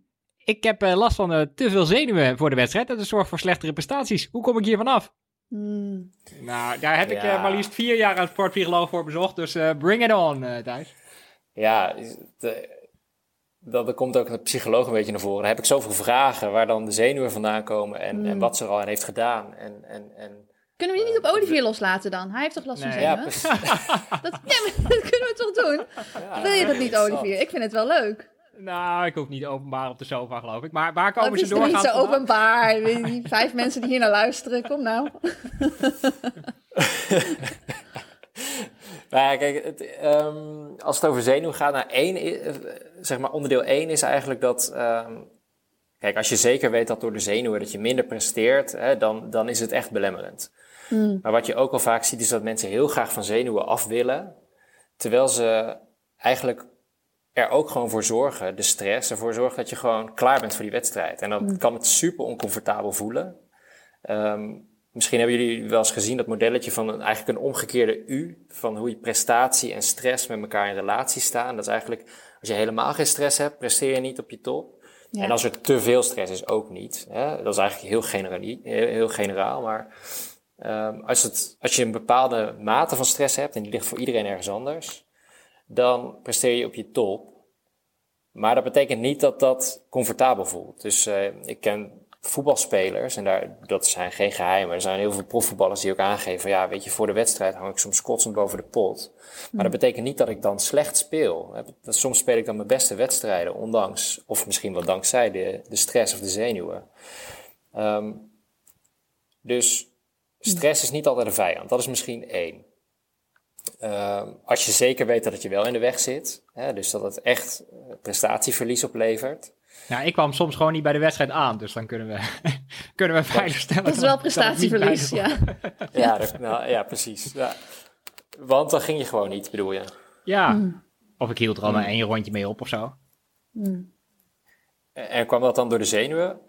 Ik heb eh, last van eh, te veel zenuwen voor de wedstrijd dat zorgt voor slechtere prestaties. Hoe kom ik hier vanaf? Hmm. Nou, daar heb ik Ja. eh, maar liefst vier jaar een sportpsycholoog voor bezocht, dus eh, bring it on, eh Thijs. Ja, eh, dat, dat komt ook een psycholoog een beetje naar voren. Dan heb ik zoveel vragen waar dan de zenuwen vandaan komen en, Mm. en wat ze er al aan heeft gedaan. En, en, en, Kunnen we die niet op Olivier loslaten dan? Hij heeft toch last van Nee. zenuwen? Dat, ja, maar dat kunnen we toch doen? Ja, Wil je dat niet. Olivier? Ik vind het wel leuk. Nou, ik hoef niet openbaar op de sofa, geloof ik. Maar waar Oh, komen het ze is toch niet doorgaans zo openbaar. Die vijf mensen die hier naar luisteren. Kom nou. Nou ja, kijk, het, ehm, als het over zenuwen gaat, nou, één, eh, zeg maar onderdeel 1 is eigenlijk dat. ehm, kijk, als je zeker weet dat door de zenuwen dat je minder presteert, hè, dan, dan is het echt belemmerend. Hmm. Maar wat je ook al vaak ziet, is dat mensen heel graag van zenuwen af willen, terwijl ze eigenlijk er ook gewoon voor zorgen, de stress, ervoor zorgen dat je gewoon klaar bent voor die wedstrijd. En dat kan het super oncomfortabel voelen. Ehm, misschien hebben jullie wel eens gezien dat modelletje van een, eigenlijk een omgekeerde U, van hoe je prestatie en stress met elkaar in relatie staan. Dat is eigenlijk, als je helemaal geen stress hebt, presteer je niet op je top. Ja. En als er te veel stress is, ook niet. Hè? Dat is eigenlijk heel, heel, heel generaal, maar ehm, als, het, als je een bepaalde mate van stress hebt, en die ligt voor iedereen ergens anders, dan presteer je op je top. Maar dat betekent niet dat dat comfortabel voelt. Dus eh, ik ken voetbalspelers, en daar, dat zijn geen geheimen. Er zijn heel veel profvoetballers die ook aangeven: ja, weet je, voor de wedstrijd hang ik soms kotsend boven de pot. Maar dat betekent niet dat ik dan slecht speel. Soms speel ik dan mijn beste wedstrijden, ondanks, of misschien wel dankzij de, de stress of de zenuwen. Ehm, dus Stress is niet altijd een vijand, dat is misschien één. Ehm, als je zeker weet dat het je wel in de weg zit, hè, dus dat het echt eh, prestatieverlies oplevert. Nou, ik kwam soms gewoon niet bij de wedstrijd aan, dus dan kunnen we, kunnen we veilig stellen. Dat is wel prestatieverlies, ja. Ja, dat, nou, ja precies. Ja. Want dan ging je gewoon niet, bedoel je? Ja, mm. of ik hield er al maar één rondje mee op of zo. Mm. En kwam dat dan door de zenuwen?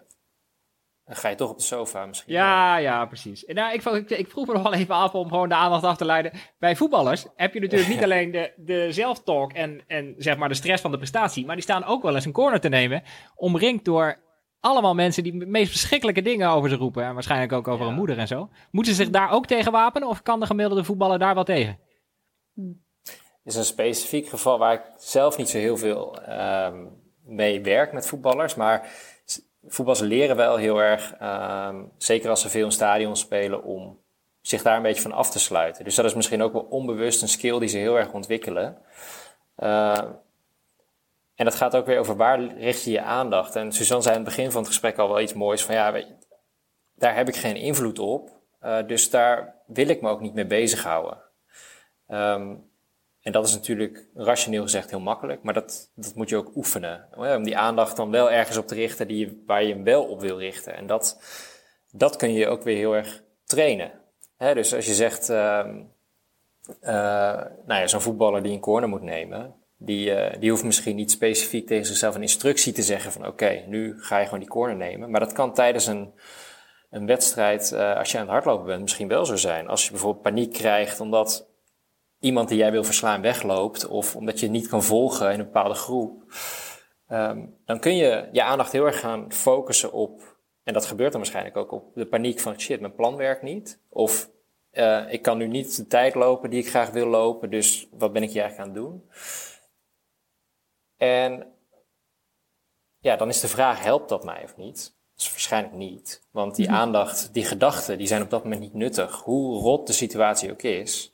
Dan ga je toch op de sofa misschien. Ja, ja, precies. Nou, ik, ik, ik vroeg me nog wel even af om gewoon de aandacht af te leiden. Bij voetballers heb je natuurlijk niet alleen de, de zelftalk en, en zeg maar de stress van de prestatie, maar die staan ook wel eens een corner te nemen, omringd door allemaal mensen die de meest verschrikkelijke dingen over ze roepen. En waarschijnlijk ook over een moeder en zo. Moeten ze zich daar ook tegen wapenen of kan de gemiddelde voetballer daar wel tegen? Het is een specifiek geval waar ik zelf niet zo heel veel um, mee werk met voetballers. Maar voetballers leren wel heel erg, um, zeker als ze veel in stadion spelen, om zich daar een beetje van af te sluiten. Dus dat is misschien ook wel onbewust een skill die ze heel erg ontwikkelen. Uh, en dat gaat ook weer over waar richt je je aandacht. En Suzanne zei aan het begin van het gesprek al wel iets moois van ja, weet je, daar heb ik geen invloed op. Uh, dus daar wil ik me ook niet mee bezighouden. Um, en dat is natuurlijk rationeel gezegd heel makkelijk, maar dat, dat moet je ook oefenen. Om die aandacht dan wel ergens op te richten die je, waar je hem wel op wil richten. En dat, dat kun je ook weer heel erg trainen. dus als je zegt, uh, uh, nou ja, zo'n voetballer die een corner moet nemen, die, uh, die hoeft misschien niet specifiek tegen zichzelf een instructie te zeggen van oké, nu ga je gewoon die corner nemen. Maar dat kan tijdens een, een wedstrijd, uh, als je aan het hardlopen bent, misschien wel zo zijn. Als je bijvoorbeeld paniek krijgt omdat iemand die jij wil verslaan wegloopt, of omdat je niet kan volgen in een bepaalde groep, um, dan kun je je aandacht heel erg gaan focussen op, en dat gebeurt dan waarschijnlijk ook, op de paniek van shit, mijn plan werkt niet. Of uh, ik kan nu niet de tijd lopen die ik graag wil lopen, dus wat ben ik hier eigenlijk aan het doen? En ja, dan is de vraag, helpt dat mij of niet? Dat is waarschijnlijk niet. Want die mhm. aandacht, die gedachten, die zijn op dat moment niet nuttig. Hoe rot de situatie ook is.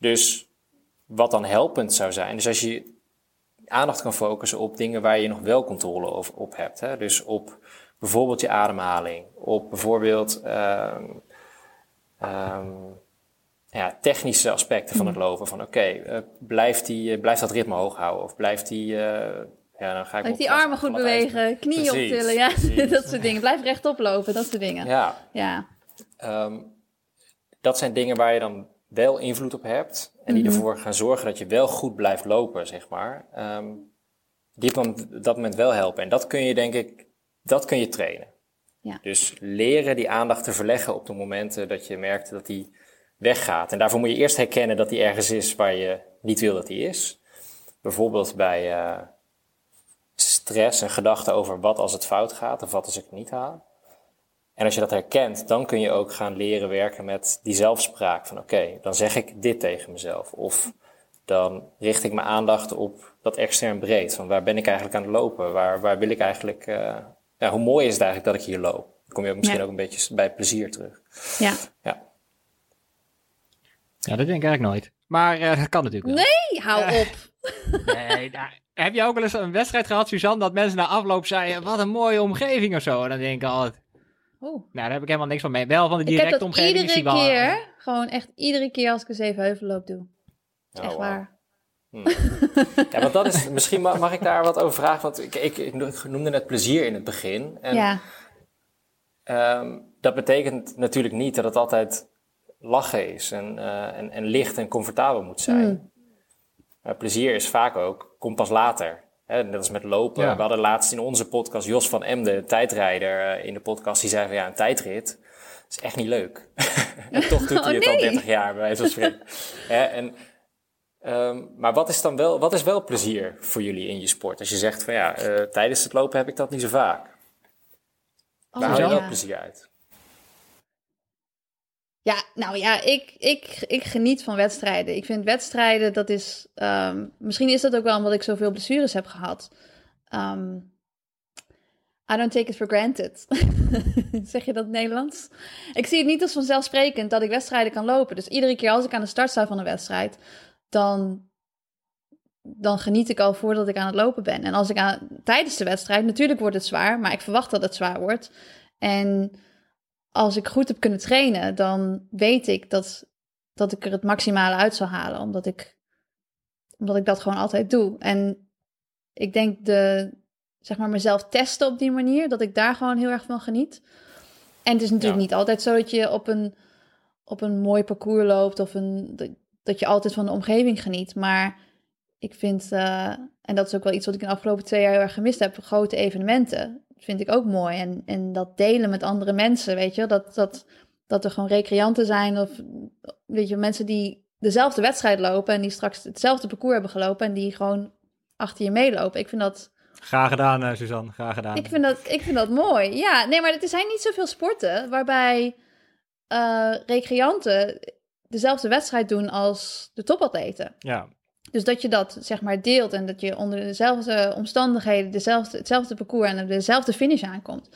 Dus wat dan helpend zou zijn, dus als je aandacht kan focussen op dingen waar je nog wel controle over, op hebt. Hè? Dus op bijvoorbeeld je ademhaling, op bijvoorbeeld um, um, ja, technische aspecten van het mm. lopen. Van oké, okay, uh, blijft, die, uh, blijft dat ritme hoog houden? Of blijft die... Uh, ja, dan ga ik blijf die armen goed bewegen, knieën optillen, ja, dat soort dingen. Blijf rechtop lopen, dat soort dingen. Ja. ja. Um, dat zijn dingen waar je dan wel invloed op hebt. En die mhm. ervoor gaan zorgen dat je wel goed blijft lopen, zeg maar. Um, die op dat moment wel helpen. En dat kun je, denk ik, dat kun je trainen. Ja. Dus leren die aandacht te verleggen op de momenten dat je merkt dat die weggaat. En daarvoor moet je eerst herkennen dat die ergens is waar je niet wil dat die is. Bijvoorbeeld bij uh, stress en gedachten over wat als het fout gaat of wat als ik het niet haal. En als je dat herkent, dan kun je ook gaan leren werken met die zelfspraak. Van oké, dan zeg ik dit tegen mezelf. Of dan richt ik mijn aandacht op dat extern breed. Van waar ben ik eigenlijk aan het lopen? Waar, waar wil ik eigenlijk... Uh, ja, hoe mooi is het eigenlijk dat ik hier loop? Dan kom je ook misschien ook een beetje bij plezier terug. Ja. Ja, ja dat denk ik eigenlijk nooit. Maar uh, dat kan natuurlijk wel. Nee, hou uh, op. nee, nou, heb je ook wel eens een wedstrijd gehad, Suzanne, dat mensen na afloop zeiden, wat een mooie omgeving of zo? En dan denk ik altijd, Oh. Nou, daar heb ik helemaal niks van mee. Wel van de directe omgeving. Ik heb dat iedere keer, gewoon echt iedere keer als ik een Zevenheuvel loop doe. Oh, echt waar. Hm. ja, want dat is, misschien mag, mag, ik daar wat over vragen, want ik, ik, ik noemde net plezier in het begin. En, ja. Um, dat betekent natuurlijk niet dat het altijd lachen is en, uh, en, en licht en comfortabel moet zijn. Mm. Maar plezier is vaak ook, komt pas later. Hè, net als met lopen. We hadden laatst in onze podcast Jos van Emden, tijdrijder, eh, in de podcast. Die zei van ja, een tijdrit is echt niet leuk. en toch doet hij het al 30 jaar, bij wijze van spreken. en, um, maar wat is dan wel, wat is wel plezier voor jullie in je sport? Als je zegt van ja, uh, tijdens het lopen heb ik dat niet zo vaak. Waar oh, haal je wel plezier uit? Ja, nou ja, ik, ik, ik geniet van wedstrijden. Ik vind wedstrijden, dat is... Um, misschien is dat ook wel omdat ik zoveel blessures heb gehad. Um, I don't take it for granted. zeg je dat Nederlands? Ik zie het niet als vanzelfsprekend dat ik wedstrijden kan lopen. Dus iedere keer als ik aan de start sta van een wedstrijd, dan, dan geniet ik al voordat ik aan het lopen ben. En als ik aan, tijdens de wedstrijd, natuurlijk wordt het zwaar, maar ik verwacht dat het zwaar wordt. En als ik goed heb kunnen trainen, dan weet ik dat, dat ik er het maximale uit zal halen. Omdat ik, omdat ik dat gewoon altijd doe. En ik denk de, zeg maar, mezelf testen op die manier, dat ik daar gewoon heel erg van geniet. En het is natuurlijk Ja. niet altijd zo dat je op een, op een mooi parcours loopt of een, dat, dat je altijd van de omgeving geniet. Maar ik vind, eh, en dat is ook wel iets wat ik in de afgelopen twee jaar heel erg gemist heb, grote evenementen vind ik ook mooi. En, en dat delen met andere mensen, weet je, dat, dat, dat er gewoon recreanten zijn of, weet je, mensen die dezelfde wedstrijd lopen en die straks hetzelfde parcours hebben gelopen en die gewoon achter je meelopen. Ik vind dat, Graag gedaan, eh, Suzanne. Graag gedaan. ik vind dat, ik vind dat mooi. Ja, nee, maar er zijn niet zoveel sporten waarbij eh, recreanten dezelfde wedstrijd doen als de topatleten. Ja, Dus dat je dat zeg maar deelt en dat je onder dezelfde omstandigheden dezelfde, hetzelfde parcours en dezelfde finish aankomt.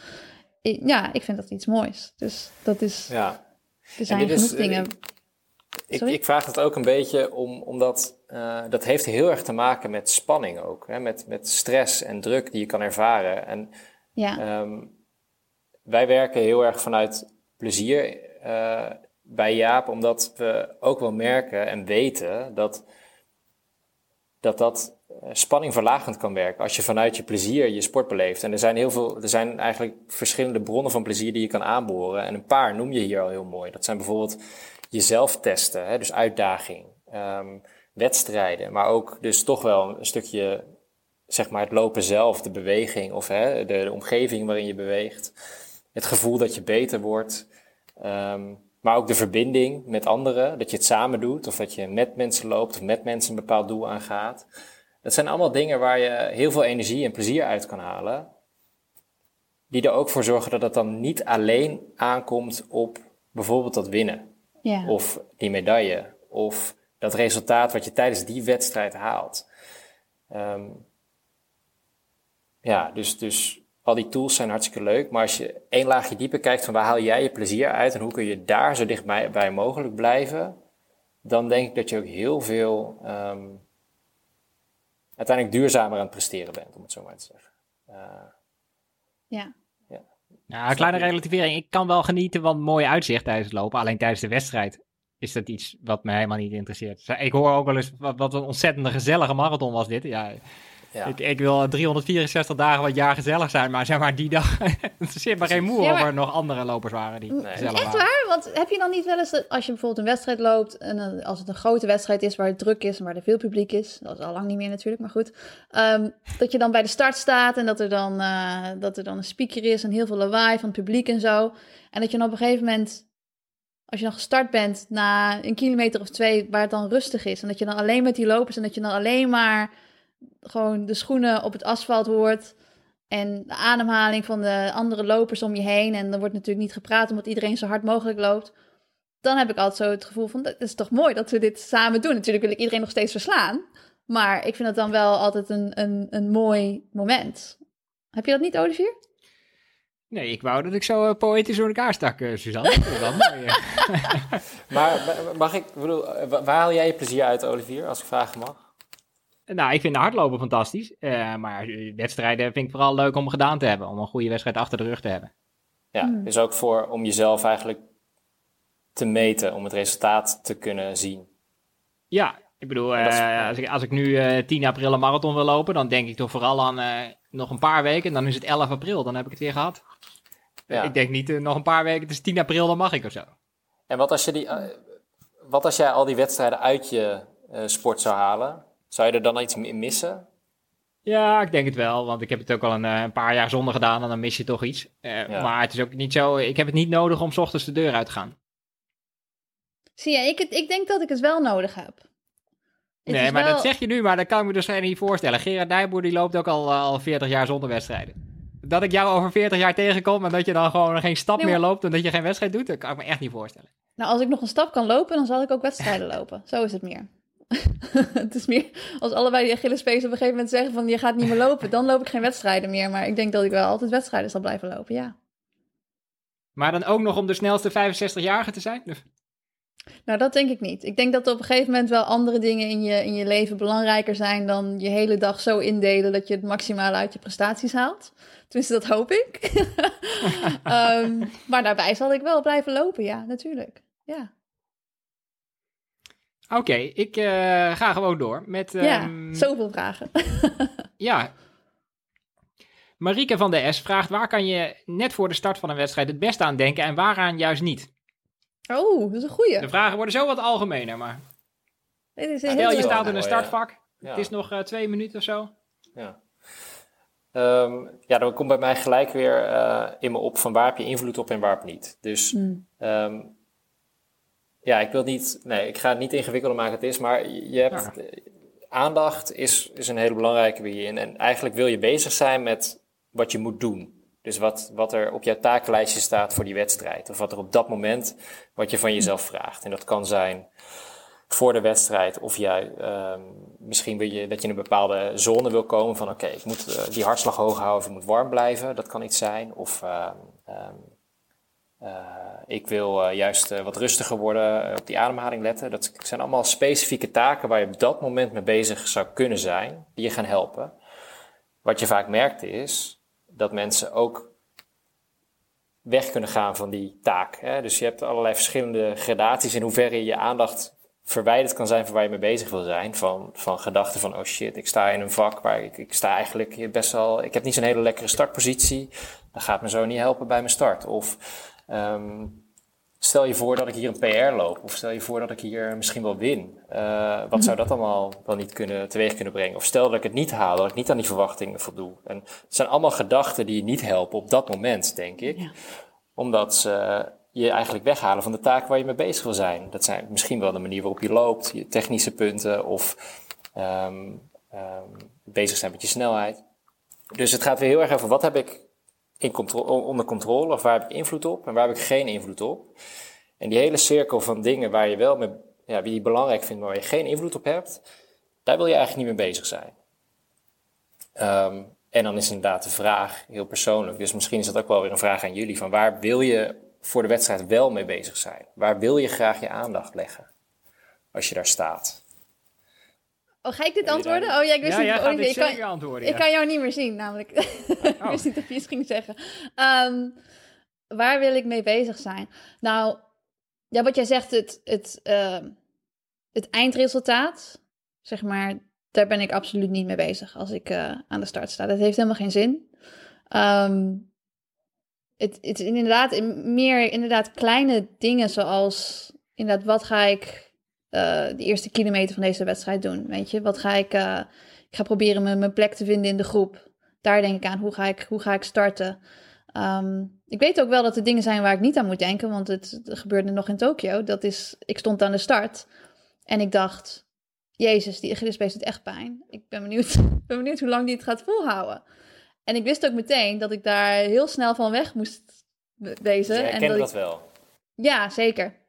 Ja, ik vind dat iets moois. Dus dat is, Ja. er zijn is, genoeg dingen. Ik, Sorry? ik vraag het ook een beetje om, omdat eh, dat heeft heel erg te maken met spanning ook. Hè? Met, met stress en druk die je kan ervaren. En Ja, Ehm, wij werken heel erg vanuit plezier eh, bij Jaap, omdat we ook wel merken en weten dat dat, dat eh, spanning verlagend kan werken als je vanuit je plezier je sport beleeft. En er zijn heel veel, er zijn eigenlijk verschillende bronnen van plezier die je kan aanboren. En een paar noem je hier al heel mooi. Dat zijn bijvoorbeeld jezelf testen, hè, dus uitdaging, ehm, wedstrijden, maar ook dus toch wel een stukje zeg maar het lopen zelf, de beweging of hè, de, de omgeving waarin je beweegt. Het gevoel dat je beter wordt. Ehm, maar ook de verbinding met anderen, dat je het samen doet of dat je met mensen loopt of met mensen een bepaald doel aangaat. Dat zijn allemaal dingen waar je heel veel energie en plezier uit kan halen. Die er ook voor zorgen dat het dan niet alleen aankomt op bijvoorbeeld dat winnen ja. of die medaille of dat resultaat wat je tijdens die wedstrijd haalt. Ehm, ja, dus, dus al die tools zijn hartstikke leuk, maar als je één laagje dieper kijkt van waar haal jij je plezier uit en hoe kun je daar zo dichtbij bij mogelijk blijven, dan denk ik dat je ook heel veel ehm, uiteindelijk duurzamer aan het presteren bent, om het zo maar te zeggen. Eh, ja. Ja, een kleine relativering. Ik kan wel genieten van mooi uitzicht tijdens het lopen. Alleen tijdens de wedstrijd is dat iets wat me helemaal niet interesseert. Ik hoor ook wel eens wat, wat een ontzettende gezellige marathon was dit. Ja, ja. ik, ik wil 364 dagen wat jaar gezellig zijn. Maar zeg maar die dag, het zit maar geen moe Ja, of er nog andere lopers waren die Nee. gezellig Echt waar? Want heb je dan niet wel eens, dat als je bijvoorbeeld een wedstrijd loopt, en dan- als het een grote wedstrijd is waar het druk is en waar er veel publiek is, dat is al lang niet meer natuurlijk, maar goed, ehm, dat je dan bij de start staat en dat er, dan, eh, dat er dan een speaker is en heel veel lawaai van het publiek en zo. En dat je dan op een gegeven moment, als je dan gestart bent na een kilometer of twee, waar het dan rustig is, en dat je dan alleen met die lopers en dat je dan alleen maar gewoon de schoenen op het asfalt hoort. En de ademhaling van de andere lopers om je heen. En er wordt natuurlijk niet gepraat omdat iedereen zo hard mogelijk loopt. Dan heb ik altijd zo het gevoel van, dat is toch mooi dat we dit samen doen. Natuurlijk wil ik iedereen nog steeds verslaan. Maar ik vind het dan wel altijd een, een, een mooi moment. Heb je dat niet, Olivier? Nee, ik wou dat ik zo eh, poëtisch door elkaar stak, eh, Suzanne. Dat mooi, eh. Maar ma- mag ik, bedoel, wa- waar haal jij je plezier uit, Olivier, als ik vragen mag? Nou, ik vind de hardlopen fantastisch. eh, maar eh, wedstrijden vind ik vooral leuk om gedaan te hebben. Om een goede wedstrijd achter de rug te hebben. Ja, Hmm. dus ook voor om jezelf eigenlijk te meten, om het resultaat te kunnen zien. Ja, ik bedoel, is- eh, als, ik, als ik nu eh 10 april een marathon wil lopen, dan denk ik toch vooral aan eh, nog een paar weken. Dan is het 11 april, dan heb ik het weer gehad. Ja. Ik denk niet, eh, nog een paar weken, het is 10 april, dan mag ik of zo. En wat als, je die, eh, wat als jij al die wedstrijden uit je eh, sport zou halen? Zou je er dan iets in missen? Ja, ik denk het wel, want ik heb het ook al een, eh, een paar jaar zonder gedaan en dan mis je toch iets. Eh, Ja. Maar het is ook niet zo, ik heb het niet nodig om 's ochtends de deur uit te gaan. Zie je, ik, het- ik denk dat ik het wel nodig heb. Het nee, maar wel- dat zeg je nu, maar dat kan ik me dus niet voorstellen. Gerard Dijboer die loopt ook al, eh, al 40 jaar zonder wedstrijden. Dat ik jou over 40 jaar tegenkom en dat je dan gewoon geen stap Nee, meer loopt en dat je geen wedstrijd doet, dat kan ik me echt niet voorstellen. Nou, als ik nog een stap kan lopen, dan zal ik ook wedstrijden lopen. Zo is het meer. het is meer als allebei die Achillespees op een gegeven moment zeggen van je gaat niet meer lopen, dan loop ik geen wedstrijden meer. Maar ik denk dat ik wel altijd wedstrijden zal blijven lopen, ja. Maar dan ook nog om de snelste 65-jarige te zijn? Nou, dat denk ik niet. Ik denk dat er op een gegeven moment wel andere dingen in je, in je leven belangrijker zijn dan je hele dag zo indelen dat je het maximale uit je prestaties haalt. Tenminste, dat hoop ik. Ehm, maar daarbij zal ik wel blijven lopen, ja, natuurlijk. Ja. Oké, ik uh, ga gewoon door met... Ja, ehm, zoveel vragen. ja. Marieke van der S vraagt, waar kan je net voor de start van een wedstrijd het beste aan denken en waaraan juist niet? Oh, dat is een goeie. De vragen worden zo wat algemener, maar... Dit is Stel, je staat in een startvak. Het is nog uh, twee minuten of zo. Ja. Um, ja, dan komt bij mij gelijk weer uh, in me op van waar heb je invloed op en waar heb niet. Dus mm. um, ja, ik wil niet, nee, ik ga het niet ingewikkelder maken het is, maar je hebt, ja. aandacht is, is een hele belangrijke je. En, en eigenlijk wil je bezig zijn met wat je moet doen. Dus wat, wat er op jouw takenlijstje staat voor die wedstrijd. Of wat er op dat moment, wat je van jezelf vraagt. En dat kan zijn voor de wedstrijd. Of jij, um, misschien wil je dat je in een bepaalde zone wil komen van oké, ik moet uh, die hartslag hoog houden of ik moet warm blijven. Dat kan iets zijn. Of um, uh, ik wil uh, juist wat rustiger worden, op die ademhaling letten. Dat zijn allemaal specifieke taken waar je op dat moment mee bezig zou kunnen zijn, die je gaan helpen. Wat je vaak merkt is dat mensen ook weg kunnen gaan van die taak. Hè? Dus je hebt allerlei verschillende gradaties in hoeverre je je aandacht verwijderd kan zijn van waar je mee bezig wil zijn. Van, van gedachten van, oh shit, ik sta in een vak waar ik, ik sta eigenlijk best wel... Ik heb niet zo'n hele lekkere startpositie. Dat gaat me zo niet helpen bij mijn start. Of um, stel je voor dat ik hier een PR loop. Of stel je voor dat ik hier misschien wel win. Uh, wat zou dat allemaal wel niet kunnen, teweeg kunnen brengen? Of stel dat ik het niet haal, dat ik niet aan die verwachtingen voldoe. En het zijn allemaal gedachten die je niet helpen op dat moment, denk ik. Ja. Omdat ze je eigenlijk weghalen van de taak waar je mee bezig wil zijn. Dat zijn misschien wel de manier waarop je loopt, je technische punten of um, um, bezig zijn met je snelheid. Dus het gaat weer heel erg over wat heb ik in controle, onder controle of waar heb ik invloed op en waar heb ik geen invloed op. En die hele cirkel van dingen waar je wel met, ja, wie je belangrijk vindt, maar waar je geen invloed op hebt, daar wil je eigenlijk niet mee bezig zijn. Um, en dan is inderdaad de vraag heel persoonlijk. Dus misschien is dat ook wel weer een vraag aan jullie: van waar wil je voor de wedstrijd wel mee bezig zijn? Waar wil je graag je aandacht leggen als je daar staat? Oh, ga ik dit antwoorden? Oh ja, ik wist ja, niet. Oh, ik, kan, antwoorden, ik kan jou niet meer zien, namelijk. ik oh. wist niet of je iets ging zeggen. Um, waar wil ik mee bezig zijn? Nou, ja, wat jij zegt, het, het, uh, het eindresultaat, zeg maar, daar ben ik absoluut niet mee bezig als ik uh, aan de start sta. Dat heeft helemaal geen zin. Um, het, het is inderdaad meer inderdaad kleine dingen zoals inderdaad wat ga ik de eerste kilometer van deze wedstrijd doen, weet je? Wat ga ik, uh, ik ga proberen mijn, mijn plek te vinden in de groep. Daar denk ik aan, hoe ga ik, hoe ga ik starten? Um, ik weet ook wel dat er dingen zijn waar ik niet aan moet denken, want het, het gebeurde nog in Tokio. Dat is, ik stond aan de start en ik dacht, jezus, die Achillespees doet echt pijn. Ik ben benieuwd, ben benieuwd hoe lang die het gaat volhouden. En ik wist ook meteen dat ik daar heel snel van weg moest wezen. Jij en dat, dat wel? Ja, zeker.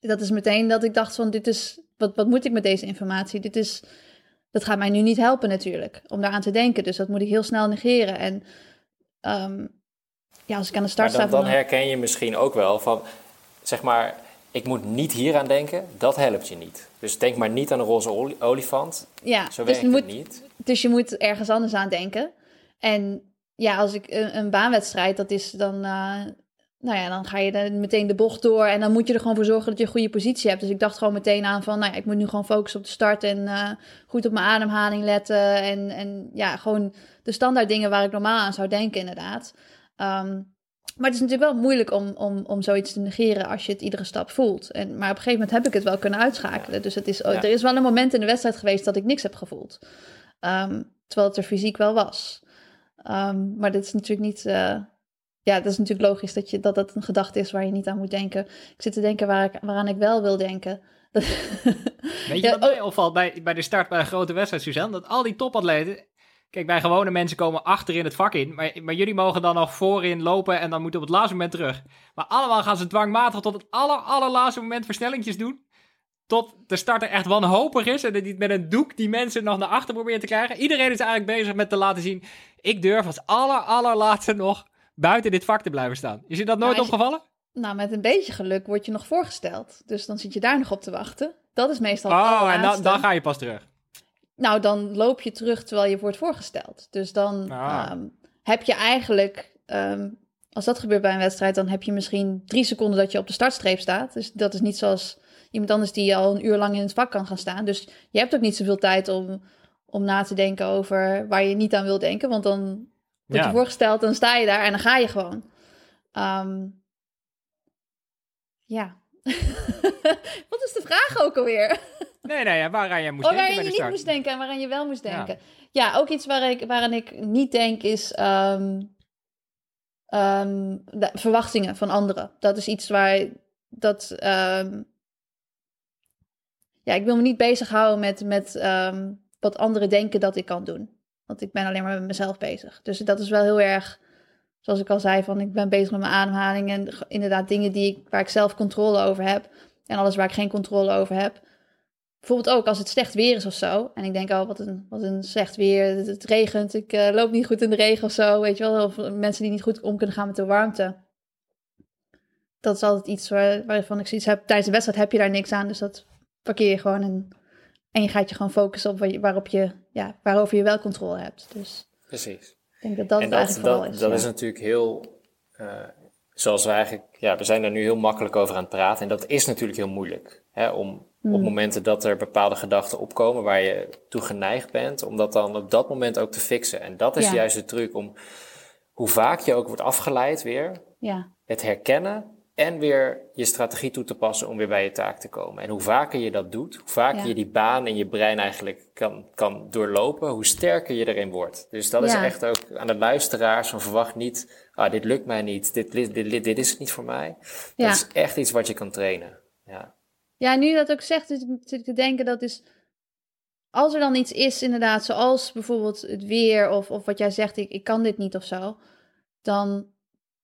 Dat is meteen dat ik dacht van, dit is, wat, wat moet ik met deze informatie? Dit is, dat gaat mij nu niet helpen natuurlijk, om daaraan te denken. Dus dat moet ik heel snel negeren. En um, ja, als ik aan de start maar dan, sta... Dan herken je misschien ook wel van, zeg maar, ik moet niet hier aan denken, dat helpt je niet. Dus denk maar niet aan een roze olifant. Ja, Zo dus werkt moet, niet. Dus je moet ergens anders aan denken. En ja, als ik een, een baanwedstrijd, dat is dan, uh, nou ja, dan ga je dan meteen de bocht door en dan moet je er gewoon voor zorgen dat je een goede positie hebt. Dus ik dacht gewoon meteen aan van, nou ja, ik moet nu gewoon focussen op de start en uh, goed op mijn ademhaling letten en, en ja, gewoon de standaard dingen waar ik normaal aan zou denken inderdaad. Um, maar het is natuurlijk wel moeilijk om, om, om zoiets te negeren als je het iedere stap voelt. En, maar op een gegeven moment heb ik het wel kunnen uitschakelen. Dus het is, ja. er is wel een moment in de wedstrijd geweest dat ik niks heb gevoeld. Um, terwijl het er fysiek wel was. Um, maar dit is natuurlijk niet. Uh, ja, dat is natuurlijk logisch dat, je, dat dat een gedachte is waar je niet aan moet denken. Ik zit te denken waar ik, waaraan ik wel wil denken. Weet je wat mij opvalt bij, bij de start bij een grote wedstrijd, Suzanne? Dat al die topatleten. Kijk, bij gewone mensen komen achter in het vak in. Maar, maar jullie mogen dan nog voorin lopen en dan moeten op het laatste moment terug. Maar allemaal gaan ze dwangmatig tot het aller, allerlaatste moment versnellingjes doen tot de starter echt wanhopig is. En dat met een doek die mensen nog naar achter probeert te krijgen. Iedereen is eigenlijk bezig met te laten zien. Ik durf als aller, allerlaatste nog buiten dit vak te blijven staan. Is je dat nooit Nou, opgevallen? Nou, met een beetje geluk word je nog voorgesteld. Dus dan zit je daar nog op te wachten. Dat is meestal Oh, en dan ga je pas terug. Nou, dan loop je terug terwijl je wordt voorgesteld. Dus dan Ah. ehm, heb je eigenlijk, ehm, als dat gebeurt bij een wedstrijd, dan heb je misschien drie seconden dat je op de startstreep staat. Dus dat is niet zoals iemand anders die al een uur lang in het vak kan gaan staan. Dus je hebt ook niet zoveel tijd om, om na te denken over waar je niet aan wil denken. Want dan word je voorgesteld, dan sta je daar en dan ga je gewoon. Ehm, ja. Wat is de vraag ook alweer? Nee, nee, ja, waaraan jij moest Oh, denken bij je niet start. moest denken en waaraan je wel moest denken. Ja, ook iets waar ik, waaraan ik niet denk is ehm, ehm, de verwachtingen van anderen. Dat is iets waar dat. ja, ik wil me niet bezighouden met, met wat anderen denken dat ik kan doen. Want ik ben alleen maar met mezelf bezig. Dus dat is wel heel erg, zoals ik al zei, van ik ben bezig met mijn ademhaling en inderdaad dingen die ik, waar ik zelf controle over heb. En alles waar ik geen controle over heb. Bijvoorbeeld ook als het slecht weer is of zo. En ik denk, oh, wat een, wat een slecht weer. Het, regent, ik eh, loop niet goed in de regen of zo. Weet je wel, of mensen die niet goed om kunnen gaan met de warmte. Dat is altijd iets waar, waarvan ik zoiets heb. Tijdens de wedstrijd heb je daar niks aan. Dus dat parkeer je gewoon. En, en je gaat je gewoon focussen op waar waarop je, ja, waarover je wel controle hebt. Dus Precies. ik denk dat dat en het dat, eigenlijk dat, is. dat ja. is natuurlijk heel, eh, zoals we eigenlijk, ja, we zijn er nu heel makkelijk over aan het praten. En dat is natuurlijk heel moeilijk. Hè, om Hmm. op momenten dat er bepaalde gedachten opkomen waar je toe geneigd bent, om dat dan op dat moment ook te fixen. En dat is Ja. juist de truc om, hoe vaak je ook wordt afgeleid weer, ja, het herkennen en weer je strategie toe te passen om weer bij je taak te komen. En hoe vaker je dat doet, hoe vaker Ja. je die baan in je brein eigenlijk kan, kan doorlopen, hoe sterker je erin wordt. Dus dat is echt ook aan de luisteraars van verwacht niet, ah, dit lukt mij niet, dit, dit, dit, dit is het niet voor mij. Ja. Dat is echt iets wat je kan trainen. Ja, Ja, nu je dat ook zegt, zit ik te denken dat is. Als er dan iets is, inderdaad, zoals bijvoorbeeld het weer of, of wat jij zegt, ik, ik kan dit niet of zo, dan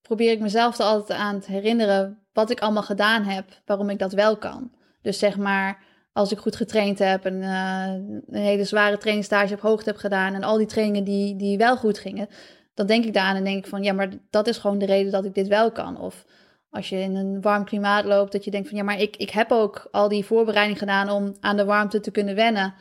probeer ik mezelf er altijd aan te herinneren wat ik allemaal gedaan heb, waarom ik dat wel kan. Dus zeg maar, als ik goed getraind heb en eh, een hele zware trainingstage op hoogte heb gedaan en al die trainingen die, die wel goed gingen, dan denk ik daaraan en denk ik van ja, maar dat is gewoon de reden dat ik dit wel kan. Of als je in een warm klimaat loopt, dat je denkt van ja, maar ik, ik heb ook al die voorbereiding gedaan om aan de warmte te kunnen wennen.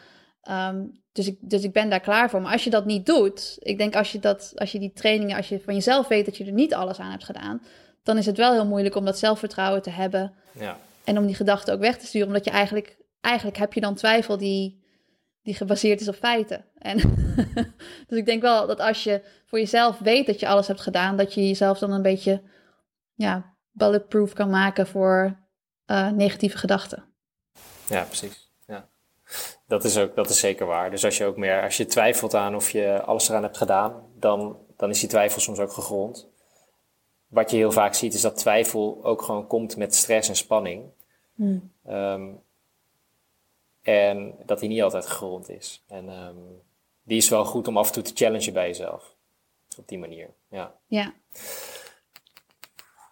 Ehm, dus, ik, dus ik ben daar klaar voor. Maar als je dat niet doet, ik denk als je, dat, als je die trainingen, als je van jezelf weet dat je er niet alles aan hebt gedaan, dan is het wel heel moeilijk om dat zelfvertrouwen te hebben ja. en om die gedachten ook weg te sturen. Omdat je eigenlijk, eigenlijk heb je dan twijfel die, die gebaseerd is op feiten. En dus ik denk wel dat als je voor jezelf weet dat je alles hebt gedaan, dat je jezelf dan een beetje ja, bulletproof kan maken voor eh, negatieve gedachten. ja precies. Dat, is ook, dat is zeker waar. Dus als je ook meer, als je twijfelt aan of je alles eraan hebt gedaan, dan, dan is die twijfel soms ook gegrond. Wat je heel vaak ziet, is dat twijfel ook gewoon komt met stress en spanning. Ehm, en dat die niet altijd gegrond is. En ehm, die is wel goed om af en toe te challengen bij jezelf. Op die manier, ja. Ja.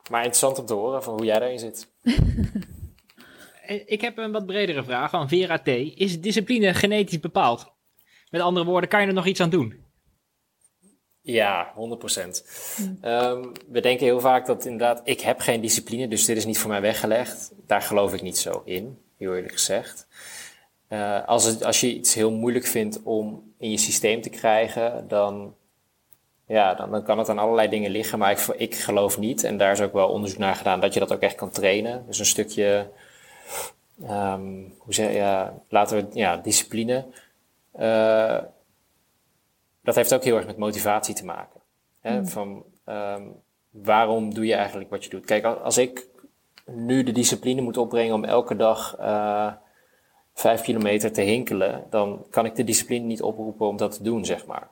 Maar interessant om te horen van hoe jij daarin zit. Eh, Ik heb een wat bredere vraag van Vera T. Is discipline genetisch bepaald? Met andere woorden, kan je er nog iets aan doen? Ja, 100%. Ehm, we denken heel vaak dat inderdaad, ik heb geen discipline, dus dit is niet voor mij weggelegd. Daar geloof ik niet zo in, heel eerlijk gezegd. Eh, als, als je iets heel moeilijk vindt om in je systeem te krijgen, dan, ja, dan, dan kan het aan allerlei dingen liggen. Maar ik, ik geloof niet, en daar is ook wel onderzoek naar gedaan, dat je dat ook echt kan trainen. Dus een stukje, ehm, hoe zeg ja, laten we, ja, discipline. Eh, dat heeft ook heel erg met motivatie te maken. Hè? Van, ehm, waarom doe je eigenlijk wat je doet? Kijk, als, ik nu de discipline moet opbrengen om elke dag eh, vijf kilometer te hinkelen, dan kan ik de discipline niet oproepen om dat te doen, zeg maar.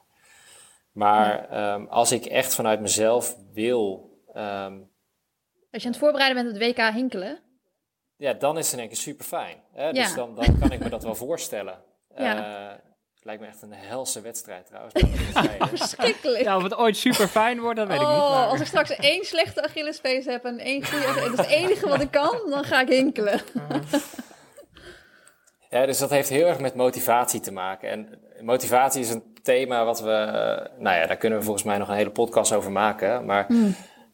Maar ehm, als ik echt vanuit mezelf wil, ehm, Als je aan het voorbereiden bent op het WK hinkelen. Ja, dan is het in één keer super fijn. Ja. Dus dan, dan kan ik me dat wel voorstellen. Ja. Eh, het lijkt me echt een helse wedstrijd trouwens. Verschrikkelijk. Ja, of het ooit super fijn wordt, dat weet ik niet. Oh, maar- als ik straks één slechte Achillespees heb en één goede, en dat is het enige wat ik kan, dan ga ik hinkelen. Ja, dus dat heeft heel erg met motivatie te maken. En motivatie is een thema wat we, eh, nou ja, daar kunnen we volgens mij nog een hele podcast over maken. Maar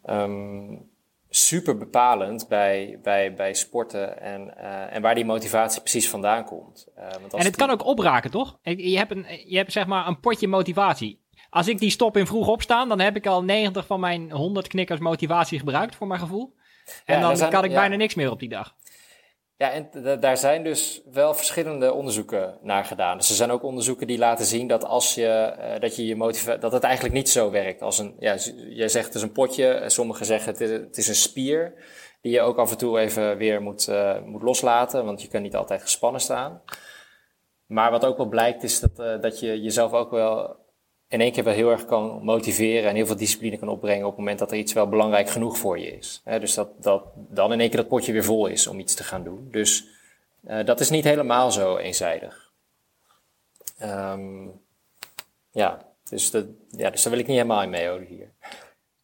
ehm, super bepalend bij, bij, bij sporten en, en waar die motivatie precies vandaan komt. want en het kan ook opraken, toch? Je hebt, een, je hebt zeg maar een potje motivatie. Als ik die stop in vroeg opstaan, dan heb ik al 90 van mijn 100 knikkers motivatie gebruikt, voor mijn gevoel. En dan kan ik bijna niks meer op die dag. Ja, en daar zijn dus wel verschillende onderzoeken naar gedaan. Dus er zijn ook onderzoeken die laten zien dat als je, uh, dat je je motivatie, dat het eigenlijk niet zo werkt als een, ja, jij zegt het is een potje, sommigen zeggen het is, een spier, die je ook af en toe even weer moet, uh, moet loslaten, want je kan niet altijd gespannen staan. Maar wat ook wel blijkt is dat, dat je jezelf ook wel in één keer wel heel erg kan motiveren en heel veel discipline kan opbrengen op het moment dat er iets wel belangrijk genoeg voor je is. dus dat, dat dan in één keer dat potje weer vol is om iets te gaan doen. Dus uh, dat is niet helemaal zo eenzijdig. Um, ja, dus, dat, ja, dus daar wil ik niet helemaal in mee hier.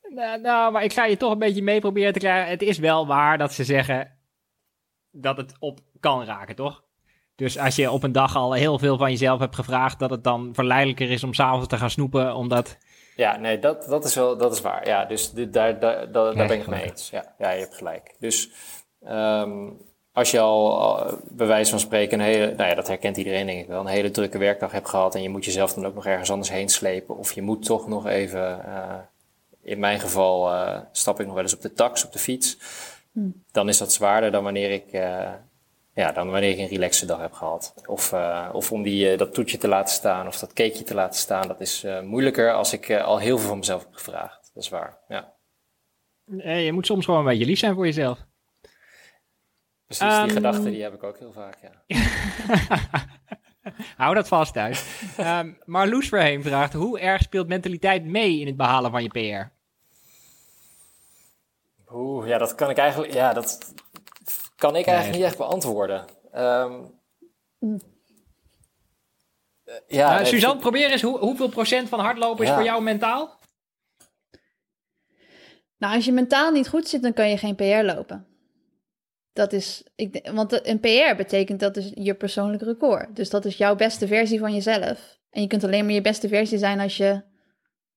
Nou, nou, maar ik ga je toch een beetje mee proberen te krijgen. Het is wel waar dat ze zeggen dat het op kan raken, toch? Dus als je op een dag al heel veel van jezelf hebt gevraagd, dat het dan verleidelijker is om s'avonds te gaan snoepen, omdat... Ja, nee, dat, dat is wel, dat is waar. Ja, dus daar, daar, daar, daar ben ik het mee eens. Ja, ja, je hebt gelijk. Dus um, als je al, bij wijze van spreken een hele, nou ja, dat herkent iedereen denk ik wel, een hele drukke werkdag hebt gehad en je moet jezelf dan ook nog ergens anders heen slepen, of je moet toch nog even, uh, in mijn geval uh, stap ik nog wel eens op de tax, op de fiets, hmm. dan is dat zwaarder dan wanneer ik... Uh, ja, dan wanneer ik een relaxe dag heb gehad. Of, uh, of om die, uh, dat toetje te laten staan of dat cakeje te laten staan. Dat is uh, moeilijker als ik al heel veel van mezelf heb gevraagd. Dat is waar, ja. je moet soms gewoon een beetje lief zijn voor jezelf. Precies, die um... gedachten die heb ik ook heel vaak, ja. Hou dat vast thuis. um, Marloes Verheem vraagt, hoe erg speelt mentaliteit mee in het behalen van je PR? Oeh, ja, dat kan ik eigenlijk, ja, dat, kan ik eigenlijk niet echt beantwoorden. Um, ja, nou, Suzanne, probeer eens. Hoe, hoeveel procent van hardlopen is voor jou mentaal? Nou, als je mentaal niet goed zit, dan kan je geen PR lopen. Dat is, ik, want een PR betekent dat is je persoonlijk record. Dus dat is jouw beste versie van jezelf. En je kunt alleen maar je beste versie zijn als je,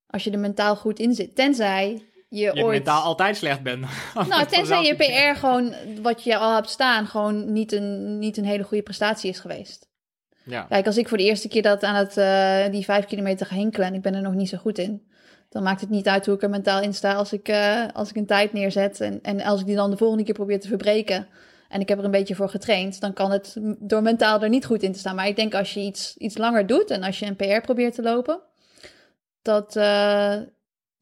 als je er mentaal goed in zit. Tenzij je, je ooit... mentaal altijd slecht bent. Nou, tenzij je PR gewoon, wat je al hebt staan, gewoon niet een, niet een hele goede prestatie is geweest. Ja. Kijk, als ik voor de eerste keer dat aan het, uh, die vijf kilometer ga hinkelen en ik ben er nog niet zo goed in, dan maakt het niet uit hoe ik er mentaal in sta als ik, uh, als ik een tijd neerzet. En, en als ik die dan de volgende keer probeer te verbreken en ik heb er een beetje voor getraind, dan kan het door mentaal er niet goed in te staan. Maar ik denk als je iets, iets langer doet en als je een PR probeert te lopen, dat, uh,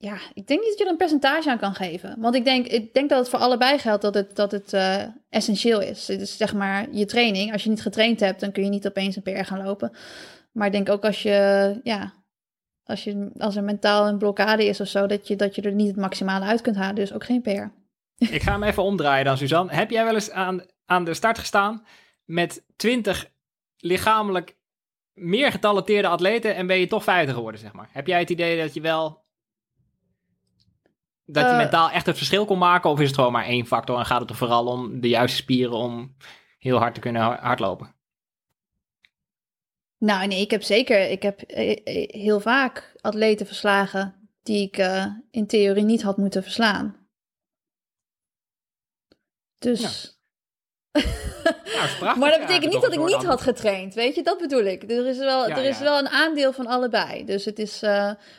ja, ik denk niet dat je er een percentage aan kan geven. Want ik denk, ik denk dat het voor allebei geldt dat het, dat het uh, essentieel is. Het is zeg maar je training. Als je niet getraind hebt, dan kun je niet opeens een PR gaan lopen. Maar ik denk ook als je, ja, als, je, als er mentaal een blokkade is of zo, dat je, dat je er niet het maximale uit kunt halen. Dus ook geen PR. Ik ga hem even omdraaien dan, Suzanne. Heb jij wel eens aan, aan de start gestaan met 20 lichamelijk meer getalenteerde atleten en ben je toch 50 geworden, zeg maar? Heb jij het idee dat je wel dat je eh, mentaal echt het verschil kon maken? Of is het gewoon maar één factor en gaat het er vooral om de juiste spieren om heel hard te kunnen hardlopen? Nou, nee, ik heb zeker, ik heb eh, eh, heel vaak atleten verslagen die ik in theorie niet had moeten verslaan. Dus nou, maar dat betekent niet dat ik niet had getraind, weet je? Dat bedoel ik. Er is wel, er is wel een aandeel van allebei. Dus het is... Uh,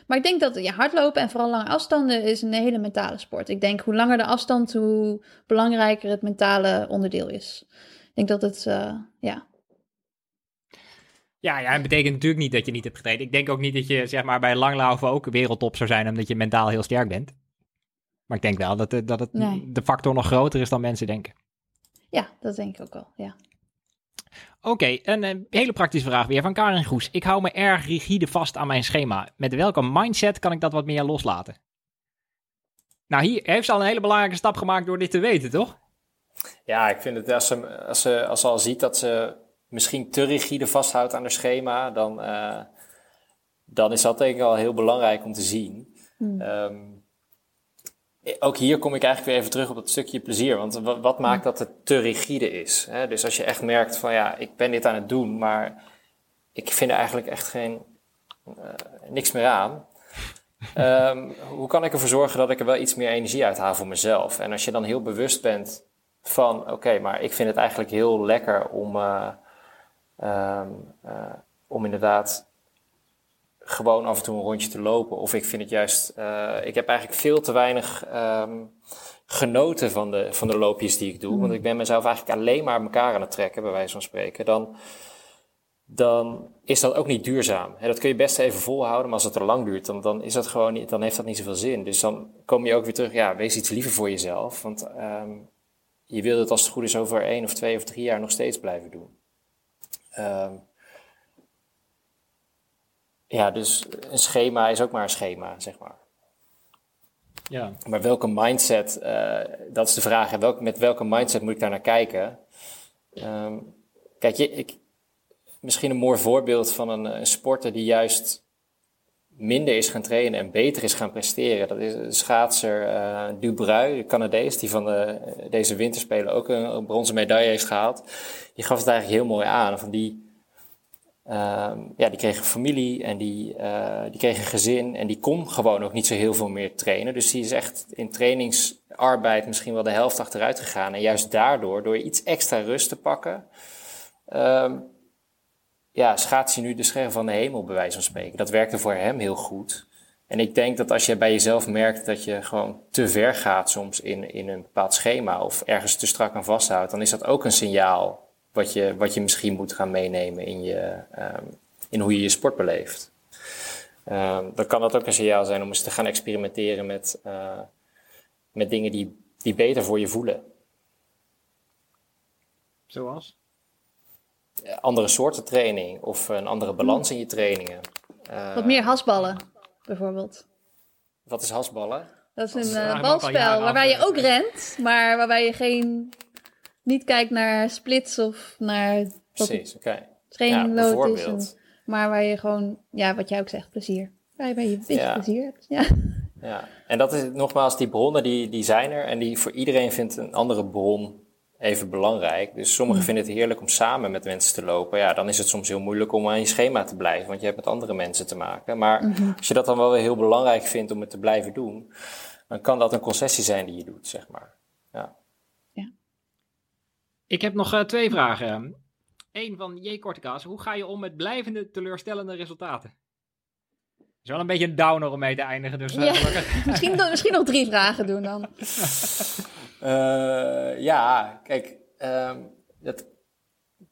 maar ik denk dat ja, hardlopen en vooral lange afstanden is een hele mentale sport. Ik denk hoe langer de afstand, hoe belangrijker het mentale onderdeel is. Ik denk dat het, uh, ja... Ja, ja, het betekent natuurlijk niet dat je niet hebt getraind. Ik denk ook niet dat je zeg maar, bij langlaufen ook wereldtop zou zijn... omdat je mentaal heel sterk bent. Maar ik denk wel dat, dat het, de factor nog groter is dan mensen denken. Ja, dat denk ik ook wel, ja. Oké, een, eh, hele praktische vraag weer van Karin Goes. Ik hou me erg rigide vast aan mijn schema. Met welke mindset kan ik dat wat meer loslaten? Nou, hier heeft ze al een hele belangrijke stap gemaakt door dit te weten, toch? Ja, ik vind het als ze, als ze, als ze al ziet dat ze misschien te rigide vasthoudt aan haar schema, dan, uh, dan is dat denk ik al heel belangrijk om te zien. Hmm. Um, ook hier kom ik eigenlijk weer even terug op het stukje plezier. Want wat, maakt dat het te rigide is? Hè? Dus als je echt merkt van ja, ik ben dit aan het doen, maar ik vind er eigenlijk echt geen, uh, niks meer aan. Ehm, hoe kan ik ervoor zorgen dat ik er wel iets meer energie uit haal voor mezelf? En als je dan heel bewust bent van, oké, maar ik vind het eigenlijk heel lekker om, uh, om inderdaad gewoon af en toe een rondje te lopen. Of ik vind het juist, uh, ik heb eigenlijk veel te weinig um, genoten van de, van de loopjes die ik doe. Want ik ben mezelf eigenlijk alleen maar elkaar aan het trekken, bij wijze van spreken. Dan, dan is dat ook niet duurzaam. dat kun je best even volhouden, maar als het te lang duurt, dan, dan, is dat gewoon niet, dan heeft dat niet zoveel zin. Dus dan kom je ook weer terug, ja, wees iets liever voor jezelf. Want um, je wilt het als het goed is over één of twee of drie jaar nog steeds blijven doen. Um, ja, dus een schema is ook maar een schema, zeg maar. Ja. Maar welke mindset, uh, dat is de vraag. Welk, met welke mindset moet ik daar naar kijken? Um, kijk, je, ik, misschien een mooi voorbeeld van een, een, sporter die juist minder is gaan trainen en beter is gaan presteren. Dat is de schaatser uh, Dubrui, de Canadees, die van de, deze winterspelen ook een, een bronzen medaille heeft gehaald. Die gaf het eigenlijk heel mooi aan. Van die, Um, ja, die kreeg een familie en die, uh, die kreeg een gezin en die kon gewoon ook niet zo heel veel meer trainen. Dus die is echt in trainingsarbeid misschien wel de helft achteruit gegaan. En juist daardoor, door iets extra rust te pakken, um, ja, schaats hij nu de scherm van de hemel, bij wijze van spreken. Dat werkte voor hem heel goed. En ik denk dat als je bij jezelf merkt dat je gewoon te ver gaat soms in, in een bepaald schema of ergens te strak aan vasthoudt, dan is dat ook een signaal wat je, wat je misschien moet gaan meenemen in, je, um, in hoe je je sport beleeft. Um, dan kan dat ook een signaal zijn om eens te gaan experimenteren met, uh, met dingen die, die beter voor je voelen. Zoals? Andere soorten training of een andere balans in je trainingen. Uh, wat meer hasballen, bijvoorbeeld. Wat is hasballen? Dat is een uh, balspel waarbij je ook rent, maar waarbij je geen niet kijkt naar splits of naar... Precies, oké. Okay. Training ja, maar waar je gewoon, ja, wat jij ook zegt, plezier. Waar je een beetje plezier hebt, ja. Ja, en dat is nogmaals, die bronnen die, die zijn er en die voor iedereen vindt een andere bron even belangrijk. Dus sommigen mm. vinden het heerlijk om samen met mensen te lopen. Ja, dan is het soms heel moeilijk om aan je schema te blijven, want je hebt met andere mensen te maken. Maar mm-hmm. als je dat dan wel weer heel belangrijk vindt om het te blijven doen, dan kan dat een concessie zijn die je doet, zeg maar. Ik heb nog uh, twee vragen. Eén van J. Kortekaas. Hoe ga je om met blijvende teleurstellende resultaten? is wel een beetje een downer om mee te eindigen. Dus, uh, ja. misschien, misschien nog drie vragen doen dan. uh, ja, kijk. Um, dat,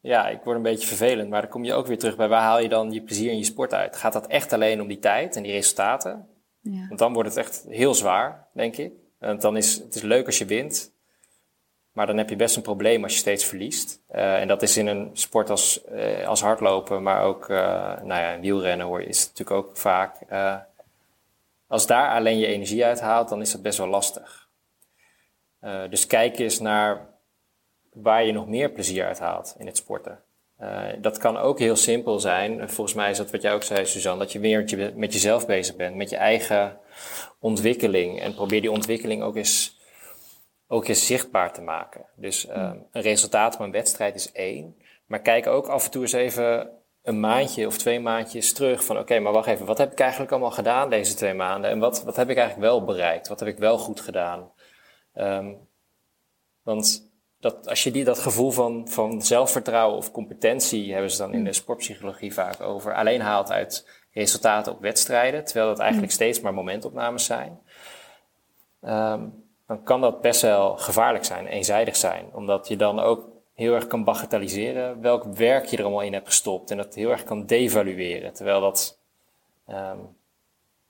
ja, ik word een beetje vervelend. Maar dan kom je ook weer terug bij waar haal je dan je plezier in je sport uit? Gaat dat echt alleen om die tijd en die resultaten? Ja. Want dan wordt het echt heel zwaar, denk ik. Want dan is het is leuk als je wint. Maar dan heb je best een probleem als je steeds verliest. Uh, en dat is in een sport als, uh, als hardlopen, maar ook uh, nou ja, wielrennen hoor, is het natuurlijk ook vaak. als daar alleen je energie uit haalt, dan is dat best wel lastig. dus kijk eens naar waar je nog meer plezier uit haalt in het sporten. dat kan ook heel simpel zijn. Volgens mij is dat wat jij ook zei, Suzanne, dat je weer met jezelf bezig bent, met je eigen ontwikkeling. En probeer die ontwikkeling ook eens ook eens zichtbaar te maken. Dus um, een resultaat van een wedstrijd is één. Maar kijk ook af en toe eens even een maandje of twee maandjes terug van oké, maar wacht even, wat heb ik eigenlijk allemaal gedaan deze twee maanden? En wat, wat heb ik eigenlijk wel bereikt? Wat heb ik wel goed gedaan? Um, want dat, als je die, dat gevoel van, van zelfvertrouwen of competentie, hebben ze dan in de sportpsychologie vaak over, alleen haalt uit resultaten op wedstrijden, terwijl dat eigenlijk steeds maar momentopnames zijn. Um, dan kan dat best wel gevaarlijk zijn, eenzijdig zijn. Omdat je dan ook heel erg kan bagatelliseren welk werk je er allemaal in hebt gestopt. En dat heel erg kan devalueren. Terwijl dat, um,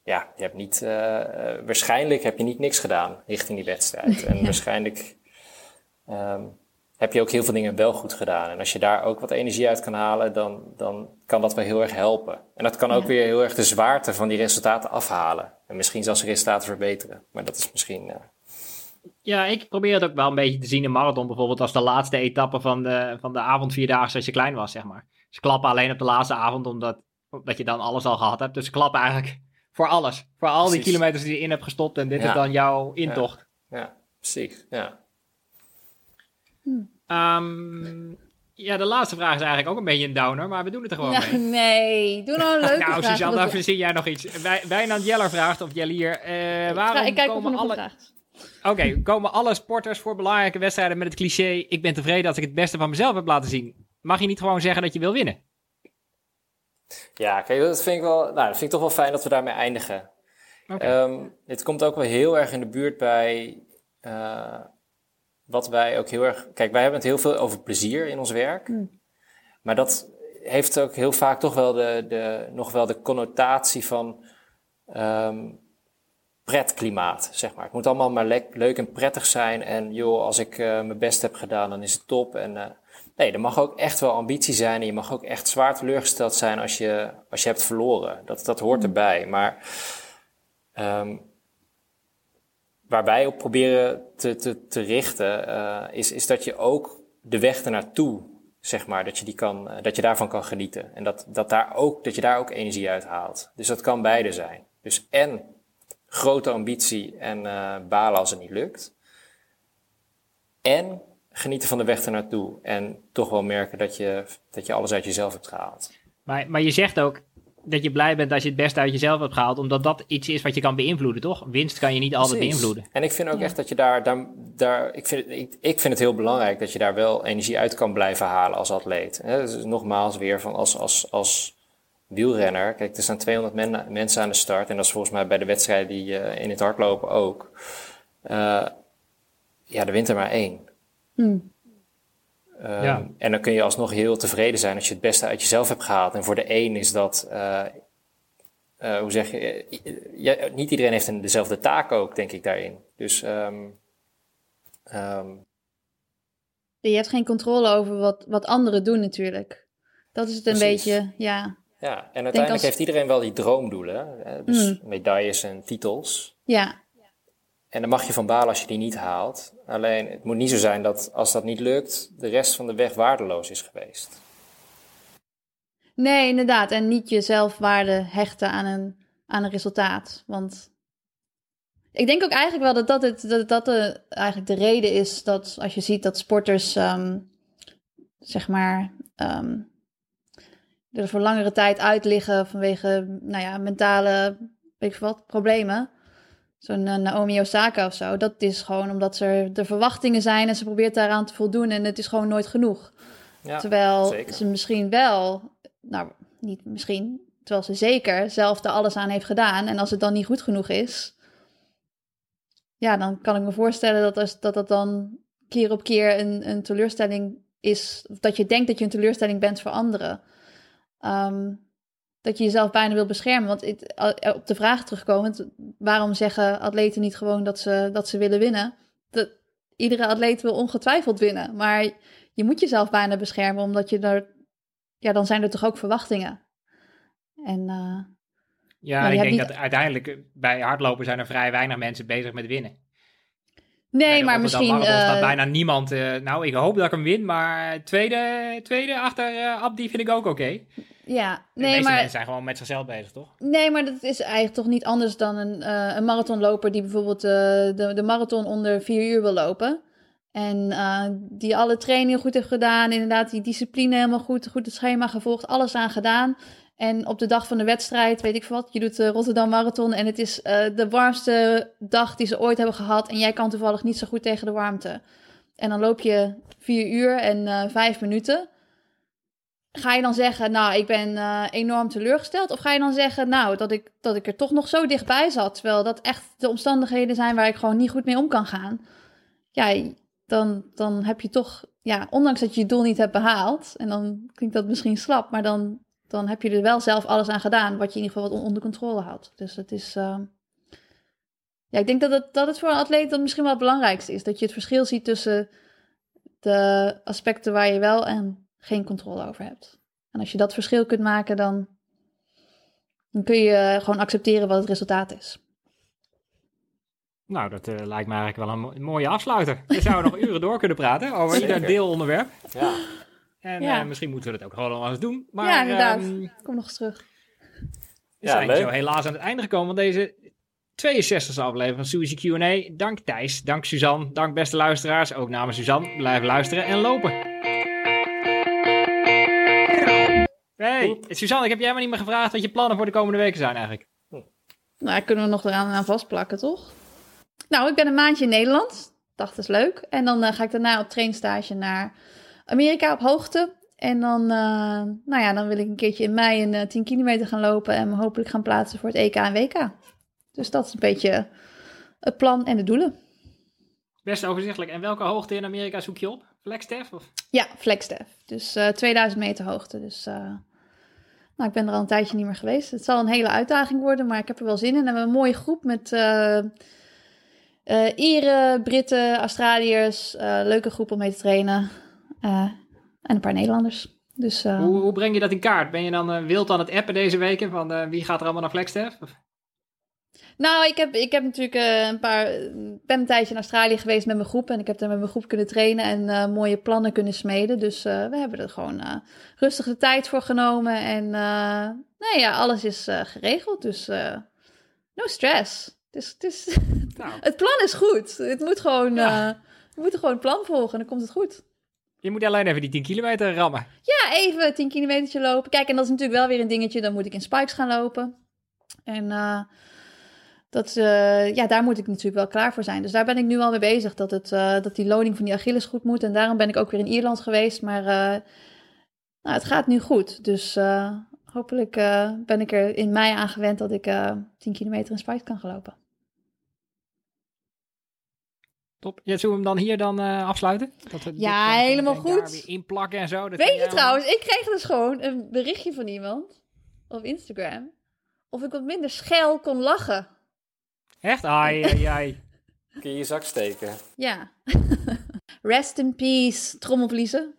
ja, je hebt niet, uh, waarschijnlijk heb je niet niks gedaan richting die wedstrijd. En waarschijnlijk um, heb je ook heel veel dingen wel goed gedaan. En als je daar ook wat energie uit kan halen, dan, dan kan dat wel heel erg helpen. En dat kan ook weer heel erg de zwaarte van die resultaten afhalen. En misschien zelfs de resultaten verbeteren. Maar dat is misschien uh, ja, ik probeer het ook wel een beetje te zien in marathon bijvoorbeeld als de laatste etappe van de, van de avondvierdaagse als je klein was, zeg maar. Ze klappen alleen op de laatste avond omdat, omdat je dan alles al gehad hebt. Dus ze klappen eigenlijk voor alles. Voor al die kilometers die je in hebt gestopt en dit is dan jouw intocht. Ja, ja precies. Ja. Um, Ja, de laatste vraag is eigenlijk ook een beetje een downer, maar we doen het er gewoon Nou, mee. nee, doe nou een leuke nou, vraag. Suzanne, want dan verzin jij nog iets. Wij- Wijnand Jeller vraagt, of Jellier, eh ik, waarom ga- ik kijk komen alle... een Oké, komen alle sporters voor belangrijke wedstrijden met het cliché... ik ben tevreden dat ik het beste van mezelf heb laten zien? Mag je niet gewoon zeggen dat je wil winnen? Ja, kijk, dat vind ik wel. Nou, dat vind ik toch wel fijn dat we daarmee eindigen. Oké. Ehm, dit komt ook wel heel erg in de buurt bij eh, wat wij ook heel erg. Kijk, wij hebben het heel veel over plezier in ons werk. Hmm. Maar dat heeft ook heel vaak toch wel de, de, nog wel de connotatie van ehm, pretklimaat, zeg maar. Het moet allemaal maar le- leuk en prettig zijn. En joh, als ik eh, mijn best heb gedaan, dan is het top. En eh, nee, er mag ook echt wel ambitie zijn. En je mag ook echt zwaar teleurgesteld zijn als je, als je hebt verloren. Dat, dat hoort erbij. Maar Ehm, waar wij op proberen te, te, te richten, eh, is, is dat je ook de weg ernaartoe, zeg maar, dat je, die kan, dat je daarvan kan genieten. En dat, dat, daar ook, dat je daar ook energie uit haalt. Dus dat kan beide zijn. Dus en grote ambitie en eh, balen als het niet lukt. En genieten van de weg ernaartoe. En toch wel merken dat je, dat je alles uit jezelf hebt gehaald. Maar, maar je zegt ook dat je blij bent als je het beste uit jezelf hebt gehaald... omdat dat iets is wat je kan beïnvloeden, toch? Winst kan je niet altijd Precies. beïnvloeden. En ik vind ook Ja. echt dat je daar, daar, daar ik, vind, het- ik, ik vind het heel belangrijk dat je daar wel energie uit kan blijven halen als atleet. Hè, dus nogmaals weer van als, als, als wielrenner. Kijk, er staan 200 men- mensen aan de start en dat is volgens mij bij de wedstrijden die eh, in het hardlopen ook. Eh, ja, er wint er maar één. Hmm. Ehm, Ja. En dan kun je alsnog heel tevreden zijn als je het beste uit jezelf hebt gehaald. En voor de een is dat, eh, eh, hoe zeg je, ja, niet iedereen heeft een, dezelfde taak ook, denk ik, daarin. Dus ehm, ehm, Je hebt geen controle over wat, wat anderen doen natuurlijk. Dat is het een Precies. beetje, ja. Ja, en uiteindelijk als- heeft iedereen wel die droomdoelen, hè? dus Mm. medailles en titels. Ja, En dan mag je van balen als je die niet haalt. Alleen, het moet niet zo zijn dat als dat niet lukt, de rest van de weg waardeloos is geweest. nee, inderdaad. En niet jezelf waarde hechten aan een, aan een resultaat. Want ik denk ook eigenlijk wel dat dat, het, dat, dat de, eigenlijk de reden is dat als je ziet dat sporters, ehm, zeg maar, ehm, er voor langere tijd uit liggen vanwege, nou ja, mentale, weet ik wat, problemen. Zo'n eh, Naomi Osaka of zo. Dat is gewoon omdat er de verwachtingen zijn en ze probeert daaraan te voldoen en het is gewoon nooit genoeg. Ja, Terwijl zeker. ze misschien wel, nou niet misschien, terwijl ze zeker zelf er alles aan heeft gedaan. En als het dan niet goed genoeg is, ja, dan kan ik me voorstellen dat als, dat, dat dan keer op keer een, een teleurstelling is. Of dat je denkt dat je een teleurstelling bent voor anderen. Ehm, dat je jezelf bijna wil beschermen. Want eh, op de vraag terugkomend, waarom zeggen atleten niet gewoon dat ze, dat ze willen winnen? Dat, iedere atleet wil ongetwijfeld winnen. Maar je moet jezelf bijna beschermen, omdat je er, ja, dan zijn er toch ook verwachtingen. En eh, Ja, ik denk niet- dat uiteindelijk eh, bij hardlopen zijn er vrij weinig mensen bezig met winnen. Nee, maar misschien. Eh, bijna niemand. nou, ik hoop dat ik hem win, maar tweede, tweede achter Abdi vind ik ook oké. Ja, De nee, meeste maar mensen zijn gewoon met zichzelf bezig, toch? Nee, maar dat is eigenlijk toch niet anders dan een, eh, een marathonloper die bijvoorbeeld eh, de, de marathon onder vier uur wil lopen. En eh, die alle trainingen goed heeft gedaan, inderdaad die discipline helemaal goed, goed het schema gevolgd, alles aan gedaan. En op de dag van de wedstrijd, weet ik veel wat, je doet de Rotterdam Marathon en het is de warmste dag die ze ooit hebben gehad. En jij kan toevallig niet zo goed tegen de warmte. En dan loop je vier uur en vijf minuten. Ga je dan zeggen, nou, ik ben eh, enorm teleurgesteld? Of ga je dan zeggen, nou, dat ik, dat ik er toch nog zo dichtbij zat, terwijl dat echt de omstandigheden zijn waar ik gewoon niet goed mee om kan gaan? Ja, dan, dan heb je toch, ja, ondanks dat je je doel niet hebt behaald, en dan klinkt dat misschien slap, maar dan, dan heb je er wel zelf alles aan gedaan, wat je in ieder geval wat on- onder controle houdt. Dus het is, eh, ja, ik denk dat het, dat het voor een atleet dat misschien wel het belangrijkste is, dat je het verschil ziet tussen de aspecten waar je wel en geen controle over hebt. En als je dat verschil kunt maken, dan, dan kun je gewoon accepteren wat het resultaat is. Nou, dat eh, lijkt me eigenlijk wel een mo- mooie afsluiter. We zouden nog uren door kunnen praten over ieder deelonderwerp. Ja. En Ja. eh, misschien moeten we dat ook gewoon nog eens doen. Maar ja, inderdaad. ehm, Kom nog eens terug. We Ja, zijn leuk. zo helaas aan het einde gekomen van deze 62e aflevering van Suzy Q&A. Dank Thijs, dank Suzanne, dank beste luisteraars. Ook namens Suzanne, blijf luisteren en lopen. Hey, Suzanne, ik heb jij maar niet meer gevraagd wat je plannen voor de komende weken zijn eigenlijk. Nou, kunnen we nog eraan aan vastplakken, toch? Nou, ik ben een maandje in Nederland. Dacht, dat is leuk. En dan eh, ga ik daarna op trainstage naar Amerika op hoogte. En dan, eh, nou ja, dan wil ik een keertje in mei een eh, 10 kilometer gaan lopen en me hopelijk gaan plaatsen voor het EK en WK. Dus dat is een beetje het plan en de doelen. Best overzichtelijk. En welke hoogte in Amerika zoek je op? Flagstaff? Of? Ja, Flagstaff. Dus eh 2000 meter hoogte. Dus eh, nou, ik ben er al een tijdje niet meer geweest. Het zal een hele uitdaging worden, maar ik heb er wel zin in. En we hebben een mooie groep met eh, Ieren, Britten, Australiërs. eh, leuke groep om mee te trainen. En een paar Nederlanders. Dus Hoe, hoe breng je dat in kaart? Ben je dan wild aan het appen deze weken? Van wie gaat er allemaal naar Flagstaff? Nou, ik heb, ik heb natuurlijk eh, een paar. Ik ben een tijdje in Australië geweest met mijn groep. En ik heb daar met mijn groep kunnen trainen en eh, mooie plannen kunnen smeden. Dus eh, we hebben er gewoon rustig de tijd voor genomen. En nou ja, alles is geregeld. Dus no stress. Het, is, het, is, Nou, het plan is goed. Het moet gewoon. Ja. we moeten gewoon het plan volgen en dan komt het goed. je moet alleen even die 10 kilometer rammen. Ja, even 10 kilometer lopen. Kijk, en dat is natuurlijk wel weer een dingetje. Dan moet ik in spikes gaan lopen. En dat, eh, ja, daar moet ik natuurlijk wel klaar voor zijn. Dus daar ben ik nu al mee bezig. Dat, het, eh, dat die loading van die Achilles goed moet. En daarom ben ik ook weer in Ierland geweest. Maar eh, nou, het gaat nu goed. Dus hopelijk ben ik er in mei aan gewend dat ik eh 10 kilometer in spikes kan gaan lopen. Top. Ja, zullen we hem dan hier dan afsluiten? Dat we Ja, helemaal goed. inplakken en zo. Dat Weet je trouwens, ik kreeg dus gewoon een berichtje van iemand op Instagram. Of ik wat minder schel kon lachen. Echt? Ai, ai, ai. Kun je je zak steken? Ja. Rest in peace, trommelvliezen.